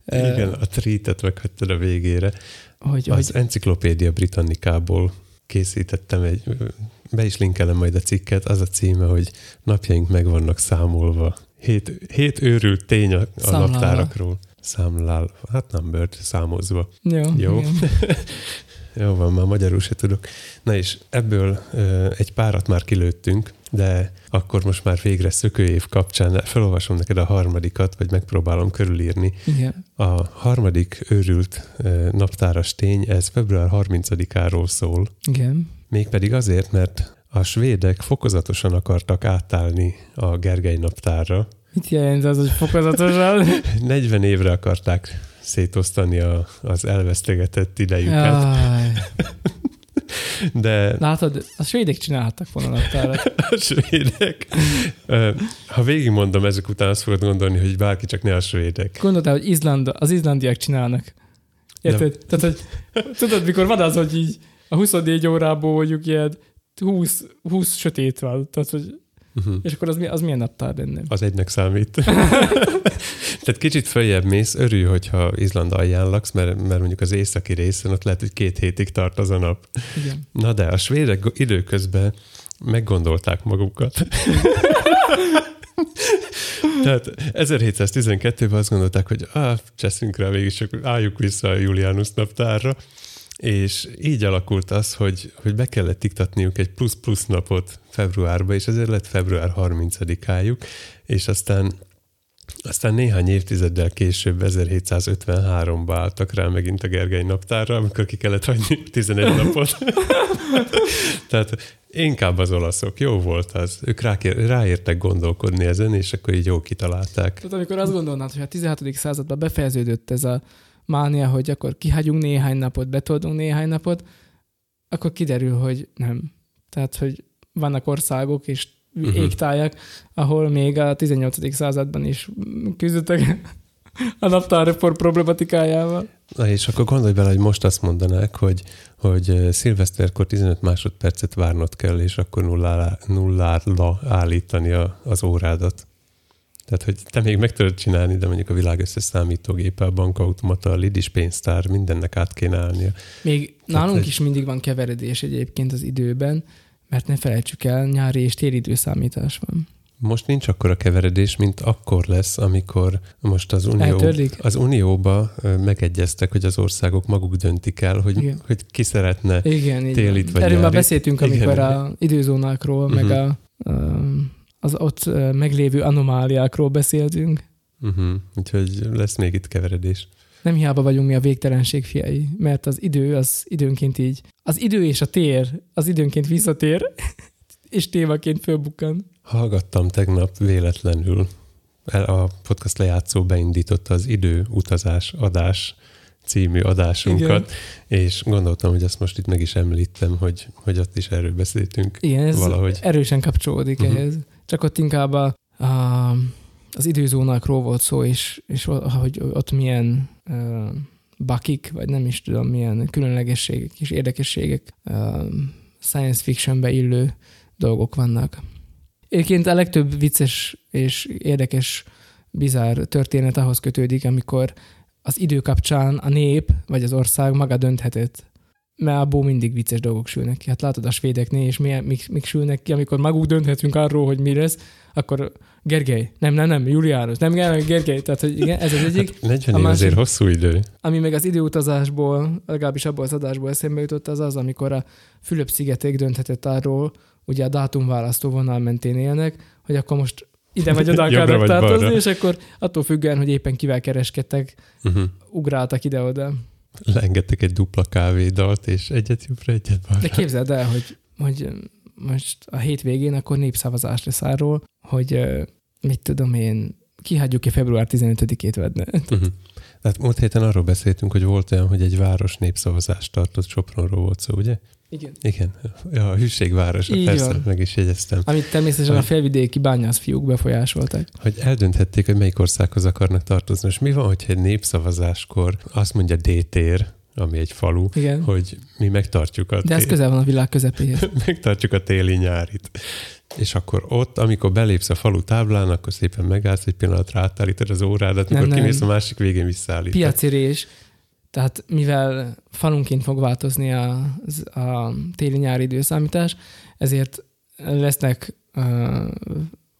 Igen, a tweetet meghagytad a végére. Hogy, Az hogy Enciklopédia Britannikából készítettem egy, be is linkelem majd a cikket, az a címe, hogy napjaink meg vannak számolva. Hét, hét őrült tény a, a Számlálva. naptárakról. Számlál, hát nem bört, számozva. Jó. Jó. (laughs) Jó van, már magyarul se tudok. Na és ebből ö, egy párat már kilőttünk, de akkor most már végre szökőév kapcsán felolvasom neked a harmadikat, vagy megpróbálom körülírni. Igen. A harmadik őrült naptáras tény, ez február 30-áról szól, Igen. mégpedig azért, mert a svédek fokozatosan akartak átállni a Gergely naptárra. Mit jelent az, hogy fokozatosan? (laughs) 40 évre akarták szétosztani a, az elvesztegetett idejüket. De Látod, a svédek csináltak volna naptárat. (laughs) a svédek. Ha végigmondom ezek után, azt fogod gondolni, hogy bárki csak ne a svédek. Gondoltál, hogy Izland, az izlandiak csinálnak. Érted? Tehát, hogy tudod, mikor van az, hogy így a 24 órából mondjuk ilyen 20, 20 sötét van. Tehát, hogy, Uh-huh. és akkor az, az milyen naptár lenne? Az egynek számít. (laughs) Tehát kicsit följebb mész, örülj, hogyha Izland alján laksz, mert, mert mondjuk az északi részen ott lehet, hogy két hétig tart az a nap. Igen. Na de a svédek időközben meggondolták magukat. (laughs) Tehát 1712-ben azt gondolták, hogy ah, cseszünk rá végig, csak álljuk vissza a Julianus naptárra, és így alakult az, hogy, hogy be kellett iktatniuk egy plusz-plusz napot februárba, és ezért lett február 30-ájuk, és aztán aztán néhány évtizeddel később, 1753-ba álltak rá megint a Gergely naptárra, amikor ki kellett hagyni (laughs) 11 napot. (laughs) Tehát inkább az olaszok. Jó volt az. Ők rákér, ráértek gondolkodni ezen, és akkor így jó kitalálták. Tehát amikor azt gondolnád, hogy a 16. században befejeződött ez a mánia, hogy akkor kihagyunk néhány napot, betoldunk néhány napot, akkor kiderül, hogy nem. Tehát, hogy vannak országok és uh-huh. égtájak, ahol még a 18. században is küzdöttek a naptárreform problematikájával. Na és akkor gondolj bele, hogy most azt mondanák, hogy, hogy eh, szilveszterkor 15 másodpercet várnod kell, és akkor nullára, nullára állítani a, az órádat. Tehát, hogy te még meg tudod csinálni, de mondjuk a világ összes számítógépe, a bankautomata, a lidis pénztár, mindennek át kéne állnia. Még nálunk egy- is mindig van keveredés egyébként az időben, mert ne felejtsük el, nyári és téli időszámítás van. Most nincs akkora keveredés, mint akkor lesz, amikor most az, unió, Eltörlik? az unióba megegyeztek, hogy az országok maguk döntik el, hogy, Igen. hogy ki szeretne. Igen, Télit van. vagy Erről már beszéltünk, Igen. amikor a időzónákról, meg Mhm. a, az ott meglévő anomáliákról beszéltünk. Uh-huh. Úgyhogy lesz még itt keveredés. Nem hiába vagyunk mi a végtelenség fiai, mert az idő az időnként így. Az idő és a tér az időnként visszatér, (laughs) és témaként fölbukkan. Hallgattam tegnap véletlenül, a podcast lejátszó beindította az időutazás adás című adásunkat, és gondoltam, hogy azt most itt meg is említem, hogy, hogy ott is erről beszéltünk. Igen, ez Valahogy. erősen kapcsolódik uh-huh. ehhez. Csak ott inkább a, a, az időzónákról volt szó, és, és hogy ott milyen uh, bakik, vagy nem is tudom, milyen különlegességek és érdekességek uh, science fictionbe illő dolgok vannak. Egyébként a legtöbb vicces és érdekes, bizár történet ahhoz kötődik, amikor az idő kapcsán a nép vagy az ország maga dönthetett. Mert abból mindig vicces dolgok sülnek ki. Hát látod a svédeknél, és milyen, mik, mik sülnek ki, amikor maguk dönthetünk arról, hogy mi lesz, akkor Gergely, nem, nem, nem, Juliánus, nem, nem, Gergely, tehát hogy igen, ez az egyik. 40 A másik- azért hosszú idő. Ami meg az időutazásból, legalábbis abból az adásból eszembe jutott, az az, amikor a Fülöp-szigeték dönthetett arról, ugye a dátumválasztó vonal mentén élnek, hogy akkor most ide vagy oda (laughs) akarnak tartozni, és akkor attól függően, hogy éppen kivel kereskedtek, Uh-huh. ugráltak ide-oda. Leengedtek egy dupla kávédalt, és egyet jobbra, egyet balra. De képzeld el, hogy, hogy most a hétvégén akkor népszavazás lesz arról, hogy mit tudom én, kihagyjuk-e február 15-ét vedne. Uh-huh. Tehát múlt héten arról beszéltünk, hogy volt olyan, hogy egy város népszavazást tartott, Sopronról volt szó, ugye? Igen. Igen. Ja, a hűségváros, Így persze, van. meg is jegyeztem. Amit természetesen a felvidéki bányász fiúk befolyásolták. Hogy eldönthették, hogy melyik országhoz akarnak tartozni. És mi van, hogyha egy népszavazáskor azt mondja D-tér, ami egy falu, Igen. hogy mi megtartjuk a, De ez közel van a világ közepéhez. (laughs) megtartjuk a téli-nyárit. És akkor ott, amikor belépsz a falu táblán, akkor szépen megállsz egy pillanatra, átállítod az órádat, Nem, amikor nem. kimész a másik végén visszaállítod. Piacérés, tehát mivel falunként fog változni a, a téli-nyári időszámítás, ezért lesznek uh,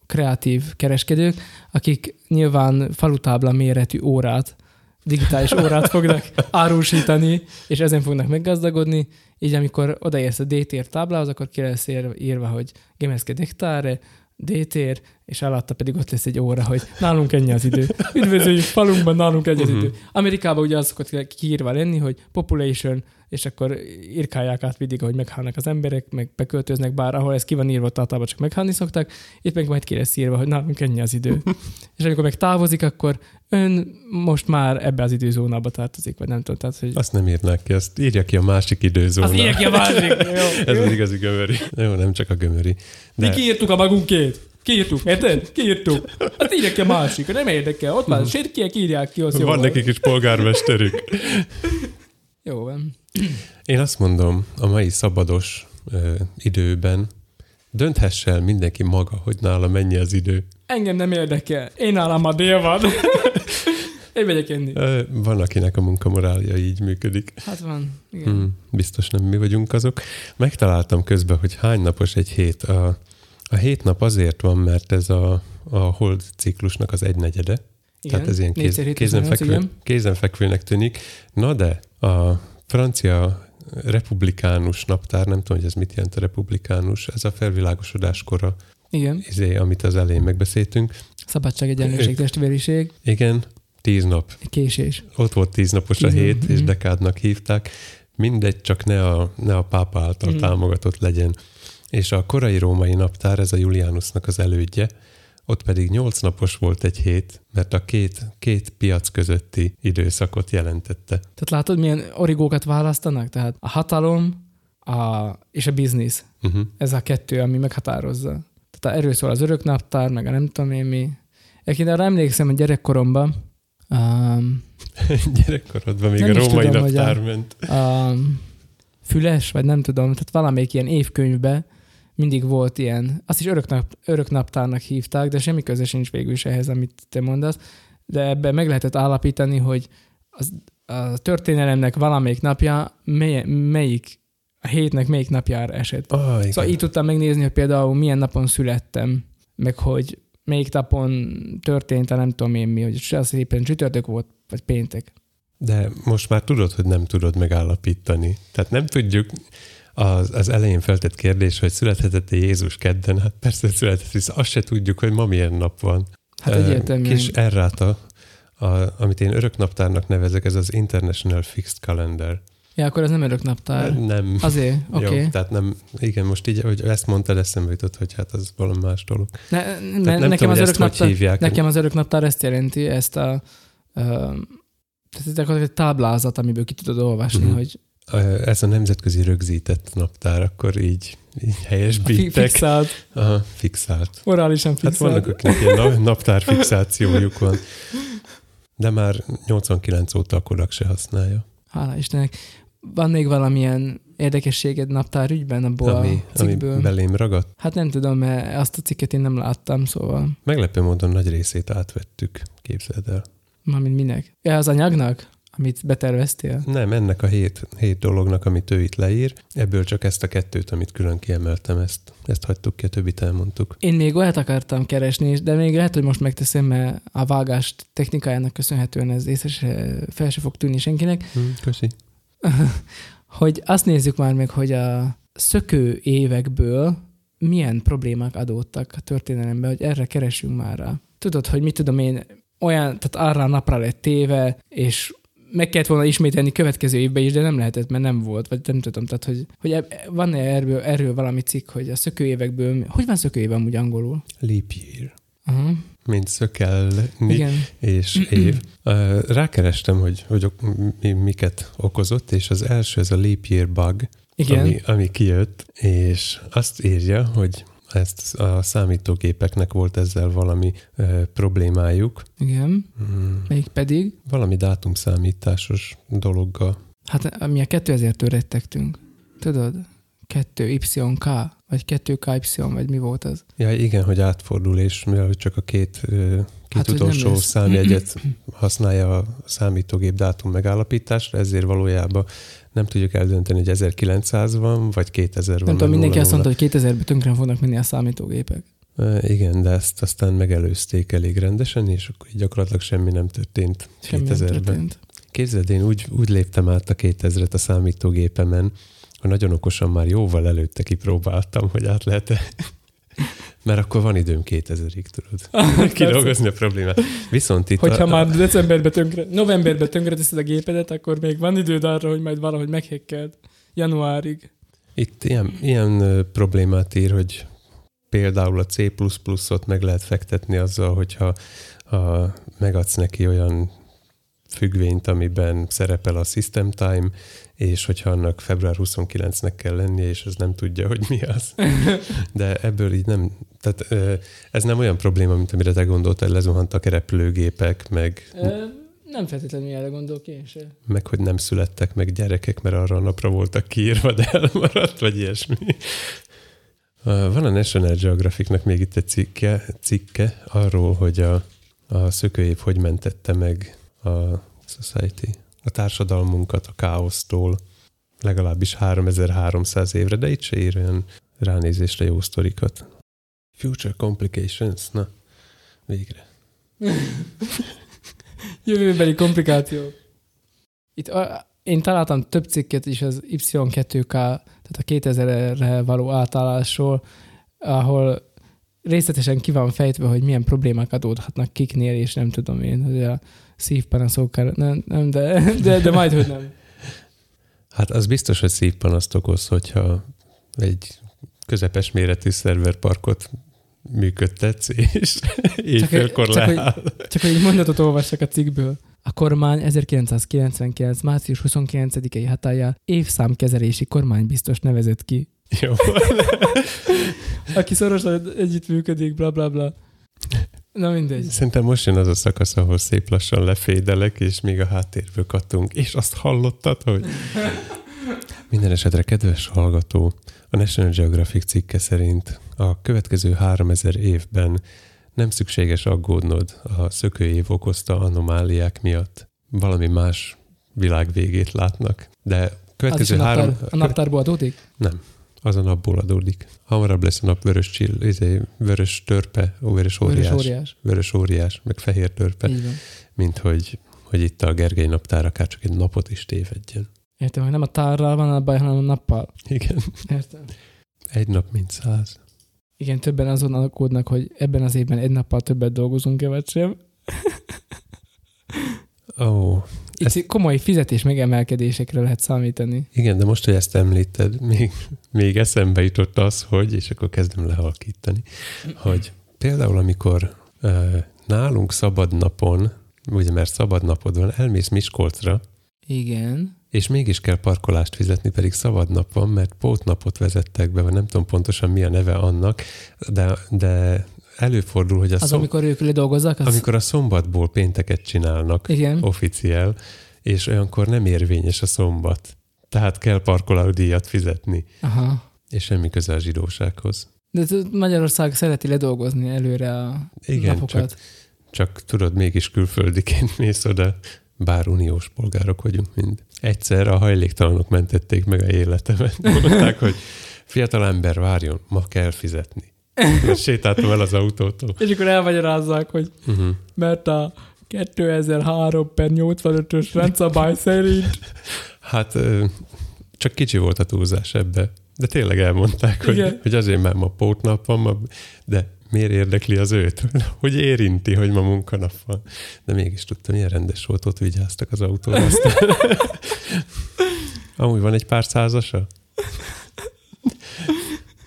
kreatív kereskedők, akik nyilván falutábla méretű órát, digitális órát fognak (laughs) árusítani, és ezen fognak meggazdagodni, így amikor odaérsz a D-tér táblához, akkor ki lesz írva, hogy Gemeske Dektáre, D-tér, és alatta pedig ott lesz egy óra, hogy nálunk ennyi az idő. Üdvözöljük falunkban, nálunk ennyi az idő. Amerikában ugye az szokott kiírva lenni, hogy population, és akkor írkálják át mindig, hogy meghalnak az emberek, meg beköltöznek, bár ahol ez ki van írva, általában csak meghalni szoktak, itt meg majd ki lesz írva, hogy nálunk ennyi az idő. (laughs) és amikor meg távozik, akkor ön most már ebbe az időzónába tartozik, vagy nem tudom. Tehát, hogy... Azt nem írnák ki, azt írja ki a másik időzónába. Azt írja ki a másik. (laughs) Jó. Ez az igazi gömöri. Jó, nem csak a gömöri. De... Mi kiírtuk a magunkét. Kiírtuk, érted? Kiírtuk. Hát írja ki a másik, nem érdekel. Ott már sérkiek írják ki, az Van nekik is polgármesterük. (laughs) jó van. Én azt mondom, a mai szabados ö, időben dönthesse el mindenki maga, hogy nála mennyi az idő. Engem nem érdekel. Én nálam a dél van. (laughs) Én megyek enni. Van, akinek a munkamorálja így működik. Hát van, igen. Hmm, biztos nem mi vagyunk azok. Megtaláltam közben, hogy hány napos egy hét. A, a hét nap azért van, mert ez a, a hold ciklusnak az egynegyede. Igen, Tehát ez ilyen kéz, kézenfekvő, kézenfekvőnek tűnik. Na de a francia republikánus naptár, nem tudom, hogy ez mit jelent a republikánus, ez a felvilágosodáskora, Igen. Izé, amit az elején megbeszéltünk. Szabadság, egyenlőség, testvériség. Igen, tíz nap. Késés. Ott volt tíz napos tíz a hét, nap. és mhm. dekádnak hívták. Mindegy, csak ne a, ne a pápa által mm. támogatott legyen. És a korai római naptár, ez a Julianusnak az elődje, ott pedig nyolc napos volt egy hét, mert a két, két piac közötti időszakot jelentette. Tehát látod, milyen origókat választanak? Tehát a hatalom a, és a biznisz. Uh-huh. Ez a kettő, ami meghatározza. Tehát erről szól az örök naptár, meg a nem tudom én mi. Egyébként arra emlékszem, hogy gyerekkoromban um, (laughs) Gyerekkorodban még a római tudom, naptár a, ment. Um, füles, vagy nem tudom, tehát valamelyik ilyen évkönyvbe mindig volt ilyen, azt is örök, nap, örök naptárnak hívták, de semmi köze sincs végül is ehhez, amit te mondasz, de ebben meg lehetett állapítani, hogy az, a történelemnek valamelyik napja mely, melyik a hétnek melyik napjára esett. Oh, igen. Szóval így tudtam megnézni, hogy például milyen napon születtem, meg hogy melyik napon történt, a nem tudom én mi, hogy az éppen csütörtök volt, vagy péntek. De most már tudod, hogy nem tudod megállapítani. Tehát nem tudjuk, az, az elején feltett kérdés, hogy születhetett-e Jézus kedden? Hát persze született, hisz azt se tudjuk, hogy ma milyen nap van. Hát egyértelműen. Kis erráta, a, amit én örök naptárnak nevezek, ez az International Fixed Calendar. Ja, akkor ez nem örök naptár. Nem. Azért, oké. Okay. tehát nem, igen, most így, hogy ezt mondtad, eszembe jutott, hogy hát az valami más dolog. Ne, ne, nem nekem, tudom, az örök naptár, hívják. nekem az örök naptár ezt jelenti, ezt a, tehát ez egy táblázat, amiből ki tudod olvasni, uh-huh. hogy ez a nemzetközi rögzített naptár, akkor így, így helyesbítek. Fixált. Aha, fixált. Orálisan fixált. Hát vannak, akiknek ilyen naptár fixációjuk van. De már 89 óta a Kodak se használja. Hála Istennek. Van még valamilyen érdekességed naptár ügyben abból ami, a cikkből? Ami belém ragadt? Hát nem tudom, mert azt a cikket én nem láttam, szóval. Meglepő módon nagy részét átvettük, képzeld el. Mármint minek? Ja, az anyagnak? amit beterveztél? Nem, ennek a hét, hét dolognak, amit ő itt leír, ebből csak ezt a kettőt, amit külön kiemeltem, ezt, ezt hagytuk ki, a többit elmondtuk. Én még olyat akartam keresni, de még lehet, hogy most megteszem, mert a vágás technikájának köszönhetően ez észre se, fel se fog tűnni senkinek. Hmm, köszi. Hogy azt nézzük már meg, hogy a szökő évekből milyen problémák adódtak a történelemben, hogy erre keresünk már rá. Tudod, hogy mit tudom én, olyan, tehát arra a napra lett téve, és meg kellett volna ismételni következő évben is, de nem lehetett, mert nem volt, vagy nem tudom, tehát hogy, hogy van-e erről, erről valami cikk, hogy a szökőévekből, hogy van szökőév amúgy angolul? Leap year. Uh-huh. Mint szökelni Igen. és év. Rákerestem, hogy, hogy miket okozott, és az első ez a leap year bug, Igen. Ami, ami kijött, és azt írja, hogy ezt a számítógépeknek volt ezzel valami e, problémájuk. Igen. Hmm. Melyik pedig? Valami dátumszámításos dologgal. Hát mi a 2000-től rettegtünk. Tudod? 2YK, vagy 2KY, vagy mi volt az? Ja, igen, hogy átfordul, és mivel csak a két, két hát, utolsó számjegyet használja a számítógép dátum megállapításra, ezért valójában nem tudjuk eldönteni, hogy 1900 van, vagy 2000 van. Nem tudom, mindenki azt 00. mondta, hogy 2000-ben tönkre fognak menni a számítógépek. Igen, de ezt aztán megelőzték elég rendesen, és akkor gyakorlatilag semmi nem történt Semmi nem 2000-ben. történt. Képzeld, én úgy, úgy léptem át a 2000-et a számítógépemen, hogy nagyon okosan már jóval előtte kipróbáltam, hogy át lehet Mert akkor van időm 2000-ig, tudod, (laughs) kidolgozni a problémát. Viszont itt... Hogyha a, már decemberben tönkre, novemberben tönkre teszed a gépedet, akkor még van időd arra, hogy majd valahogy meghekkeld. Januárig. Itt ilyen, ilyen problémát ír, hogy például a C++-ot meg lehet fektetni azzal, hogyha ha megadsz neki olyan függvényt, amiben szerepel a system time, és hogyha annak február 29-nek kell lennie, és az nem tudja, hogy mi az. (laughs) De ebből így nem, tehát ez nem olyan probléma, mint amire te gondoltál, lezuhantak repülőgépek, meg, Nem feltétlenül erre gondolok én se. meg hogy nem születtek meg gyerekek, mert arra a napra voltak kiírva, de elmaradt, vagy ilyesmi. Van a National Geographicnak még itt egy cikke, cikke arról, hogy a, a szökőév hogy mentette meg a society, a társadalmunkat a káosztól legalábbis 3300 évre, de itt se ír olyan ránézésre jó sztorikat. Future complications, na, végre. (laughs) Jövőbeli komplikáció. Itt a, én találtam több cikket is az Y2K, tehát a 2000-re való átállásról, ahol részletesen ki van fejtve, hogy milyen problémák adódhatnak kiknél, és nem tudom én, hogy a szívpanaszokkal, nem, nem de, de, de majd, hogy nem. Hát az biztos, hogy szívpanaszt okoz, hogyha egy közepes méretű szerverparkot működtetsz, és éjfélkor csak, hogy, leáll. csak hogy egy mondatot olvassak a cikkből. A kormány 1999. március 29-i hatájá évszámkezelési kormánybiztos nevezett ki, Jó. aki szorosan együttműködik, bla bla bla. Na mindegy. Szerintem most jön az a szakasz, ahol szép lassan lefédelek, és még a háttérből katunk. És azt hallottad, hogy... (laughs) Minden esetre, kedves hallgató, a National Geographic cikke szerint a következő 3000 évben nem szükséges aggódnod a szökőév okozta anomáliák miatt. Valami más világ végét látnak. De Az következő a, három... naptár, a naptárból adódik? Nem, az a napból adódik. Hamarabb lesz a nap vörös, csill, izé, vörös törpe, ó, vörös óriás, Vörös óriás. vörös óriás, meg fehér törpe, mint hogy, hogy itt a Gergely naptár akár csak egy napot is tévedjen. Értem, hogy nem a tárral van a baj, hanem a nappal. Igen, Értem. egy nap mint száz. Igen, többen azon aggódnak, hogy ebben az évben egy nappal többet dolgozunk-e, vagy sem. Ó, Itt Ezt- komoly fizetés megemelkedésekre lehet számítani. igen, de most, hogy ezt említed, még, még eszembe jutott az, hogy, és akkor kezdem lehalkítani, hogy például amikor uh, nálunk szabad napon, ugye mert szabad napod van, elmész Miskolcra, Igen. És mégis kell parkolást fizetni, pedig szabad nap van, mert pótnapot vezettek be, vagy nem tudom pontosan mi a neve annak, de, de előfordul, hogy a, Az, szom, amikor ők ledolgozzák, az... amikor a szombatból pénteket csinálnak, Igen. officiál, és olyankor nem érvényes a szombat. Tehát kell parkolódíjat fizetni, Aha. és semmi köze a zsidósághoz. De Magyarország szereti ledolgozni előre a Igen, napokat. csak, csak tudod, mégis külföldiként (laughs) mész oda, bár uniós polgárok vagyunk mind. Egyszer a hajléktalanok mentették meg a életemet. (laughs) Mondták, hogy fiatal ember várjon, ma kell fizetni. Sétáltam el az autótól. És akkor elmagyarázzák, hogy Uh-huh. mert a 2003 per 85-ös rendszabály szerint Hát csak kicsi volt a túlzás ebbe. De tényleg elmondták, hogy, Igen. hogy azért már ma pótnap van, ma, de miért érdekli az őt? (laughs) Hogy érinti, hogy ma munkanap van. De mégis tudtam, milyen rendes volt, ott vigyáztak az autóra. (laughs) Amúgy van egy pár százasa?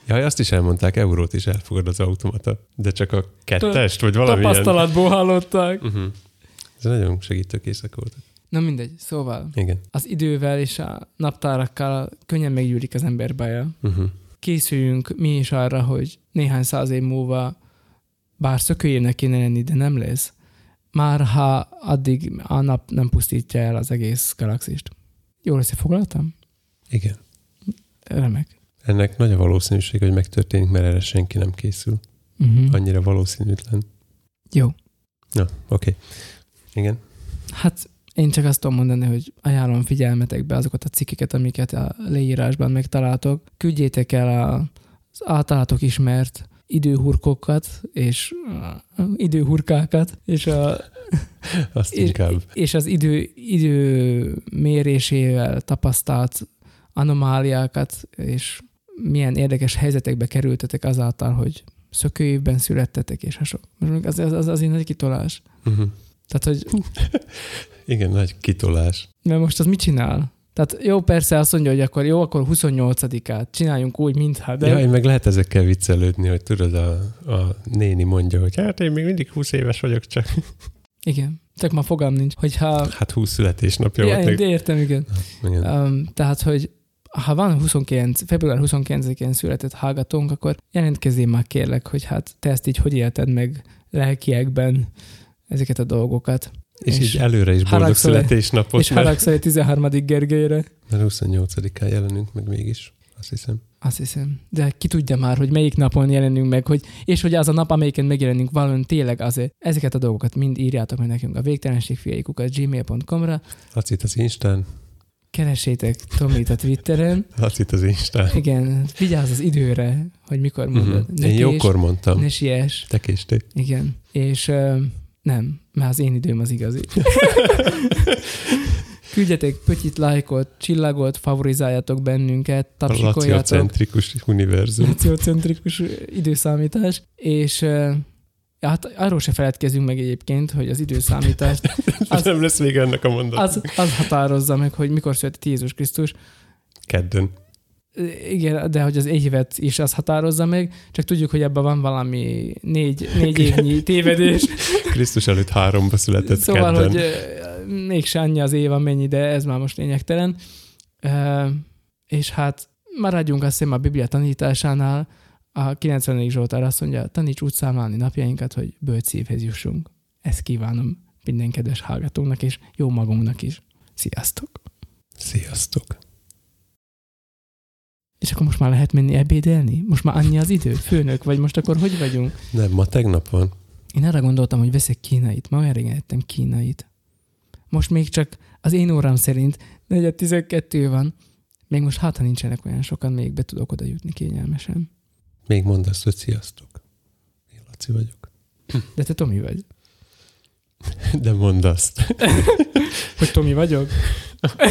Jaj, azt is elmondták, eurót is elfogad az automata. De csak a kettest, vagy valamilyen... tapasztalatból hallották. Uh-huh. Ez nagyon segítőkészek voltak. Na mindegy, szóval Igen. az idővel és a naptárakkal könnyen meggyűlik az ember baja. Uh-huh. Készüljünk mi is arra, hogy néhány száz év múlva, bár szökőjének kéne lenni, de nem lesz, már ha addig a nap nem pusztítja el az egész galaxist. Jól összefoglaltam? Igen. Remek. Ennek nagy a valószínűség, hogy megtörténik, mert erre senki nem készül. Uh-huh. Annyira valószínűtlen. Jó. Na, oké. Okay. Igen. Hát Én csak azt tudom mondani, hogy ajánlom figyelmetekbe azokat a cikkeket, amiket a leírásban megtaláltok. Küldjétek el az általatok ismert időhurkokat és időhurkákat, és, a, (laughs) Azt és, inkább. és az idő, idő mérésével tapasztalt anomáliákat, és milyen érdekes helyzetekbe kerültetek azáltal, hogy szökőévben születtetek, és hasonló. Most Az, az, az azért nagy kitolás. Uh-huh. Tehát, hogy (laughs) Igen, nagy kitolás. mert most az mit csinál? Tehát jó, persze azt mondja, hogy akkor jó, akkor 28-át csináljunk úgy, mintha, de... Ja, én meg lehet ezekkel viccelődni, hogy tudod, a, a néni mondja, hogy hát én még mindig 20 éves vagyok, csak (laughs) Igen. Csak ma fogam nincs. Hogyha... hát 20 születésnapja Ja, volt. én Még... értem, igen. Igen. Um, tehát, hogy ha van 29, február 29-én született hallgatónk, akkor jelentkezzél már kérlek, hogy hát te ezt így hogy élted meg lelkiekben ezeket a dolgokat. És, és így előre is boldog haragszol- születésnapot, és mert, haragszol egy 13. Gergelyre. mert 28-án jelenünk meg mégis, azt hiszem. Azt hiszem. De ki tudja már, hogy melyik napon jelenünk meg, hogy, és hogy az a nap, amelyiken megjelenünk valami tényleg azért. Ezeket a dolgokat mind írjátok meg nekünk a végtelenségfiaikukat gmail.com-ra. Lacit az Instán, Keressétek Tomit a Twitteren. Lacit az Instán. Igen, vigyázz az időre, hogy mikor mondod. Uh-huh. Én jókor mondtam. Ne siess. Te késtél. Igen. És uh, nem, mert az én időm az igazi. (laughs) Küldjetek pötyit, lájkot, csillagot, favorizáljatok bennünket, A tapsikoljátok. laciocentrikus univerzum. Laciocentrikus időszámítás, és uh, hát arról se feledkezünk meg egyébként, hogy az időszámítást (laughs) Az... Nem lesz vége ennek a mondatnak. az, az határozza meg, hogy mikor született Jézus Krisztus. Kedden. Igen, de hogy az évet is az határozza meg, csak tudjuk, hogy ebben van valami négy, négy évnyi tévedés. (laughs) Krisztus előtt háromba született Szóval, kedden. hogy mégse annyi az év, amennyi, de ez már most lényegtelen. És hát maradjunk azt hiszem a Biblia tanításánál, a 90. Zsoltár azt mondja, taníts úgy számlálni napjainkat, hogy bölcs szívhez jussunk. Ezt kívánom minden kedves hallgatónak, és jó magunknak is. Sziasztok! Sziasztok. És akkor most már lehet menni ebédelni? Most már annyi az idő? Főnök vagy? Most akkor hogy vagyunk? Nem, ma tegnap van. Én arra gondoltam, hogy veszek kínait. Ma olyan régen ettem kínait. Most még csak az én órám szerint 4.12 van. Még most hát, ha nincsenek olyan sokan, még be tudok oda jutni kényelmesen. Még mondd azt, hogy sziasztok. Én Laci vagyok. De te Tomi vagy. (laughs) De mondd azt. (laughs) Hogy Tomi vagyok? (laughs)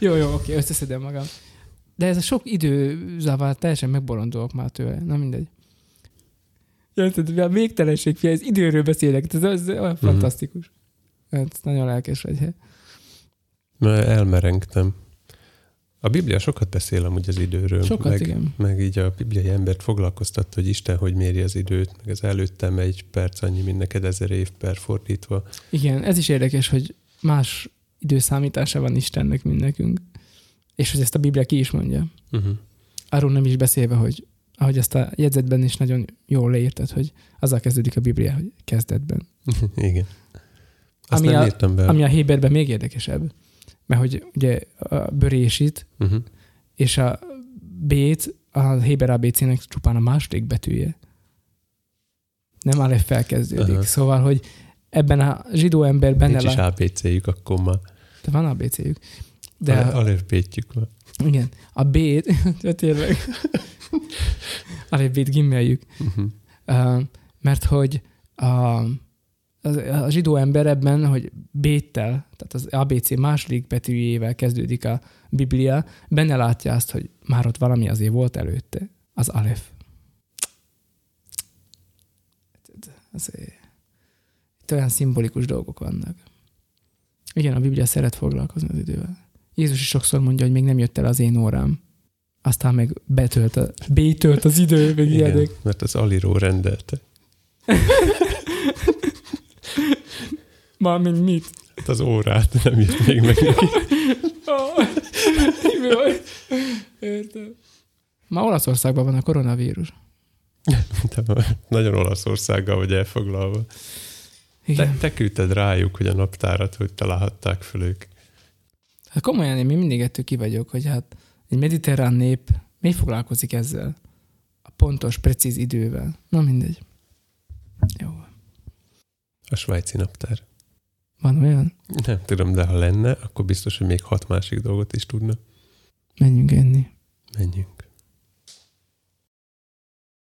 jó, jó, oké, összeszedem magam. De ez a sok időzavar teljesen megbolondulok már tőle. Na mindegy. Érted, a végtelenség, fia, ez időről beszélek, ez, ez olyan Mhm. fantasztikus. Ez nagyon lelkes vagy. he. Mert elmerengtem. A Biblia sokat beszél amúgy az időről. Sokat, meg, igen. meg így a bibliai embert foglalkoztatta, hogy Isten hogy méri az időt, meg az előttem egy perc annyi, mint neked ezer év per fordítva. Igen, ez is érdekes, hogy más időszámítása van Istennek, mint nekünk. És hogy ezt a Biblia ki is mondja. Uh-huh. Arról nem is beszélve, hogy ahogy ezt a jegyzetben is nagyon jól leírtad, hogy azzal kezdődik a Biblia, hogy kezdetben. (laughs) Igen. Azt Ami nem a- írtam be. Ami a Héberben még érdekesebb, mert hogy ugye a bőrésít Uh-huh. és a B-t a Héber ABC-nek csupán a második betűje. Nem Aleph felkezdődik. Aha. Szóval, hogy ebben a zsidó ember benne Nincs is lá... ABC-jük, akkor már. De van ABC-jük. De De alapvétjük van. igen, a B-t, (laughs) tényleg, (laughs) Aleph B-t gimmeljük. Uh-huh. Uh, mert hogy a, a zsidó ember ebben, hogy B-tel, tehát az ABC második betűjével kezdődik a Biblia, benne látja azt, hogy már ott valami azért volt előtte, az Aleph. Azért, itt olyan szimbolikus dolgok vannak. Igen, a Biblia szeret foglalkozni az idővel. Jézus is sokszor mondja, hogy még nem jött el az én órám. Aztán meg betölt, a, B-tölt az idő, meg Igen, ilyenek. mert az Aliró rendelte. (laughs) Mármint mit? Hát az órát nem jött még meg neki. Értem. Ma Olaszországban van a koronavírus. De nagyon Olaszországgal vagy elfoglalva. Te, Igen. te küldted rájuk, hogy a naptárat, hogy találhatták föl ők. Hát komolyan én mindig ettől ki vagyok, hogy hát egy mediterrán nép mi foglalkozik ezzel? A pontos, precíz idővel. Na mindegy. Jó. A svájci naptár. Van olyan? Nem tudom, de ha lenne, akkor biztos, hogy még hat másik dolgot is tudna. Menjünk enni. Menjünk.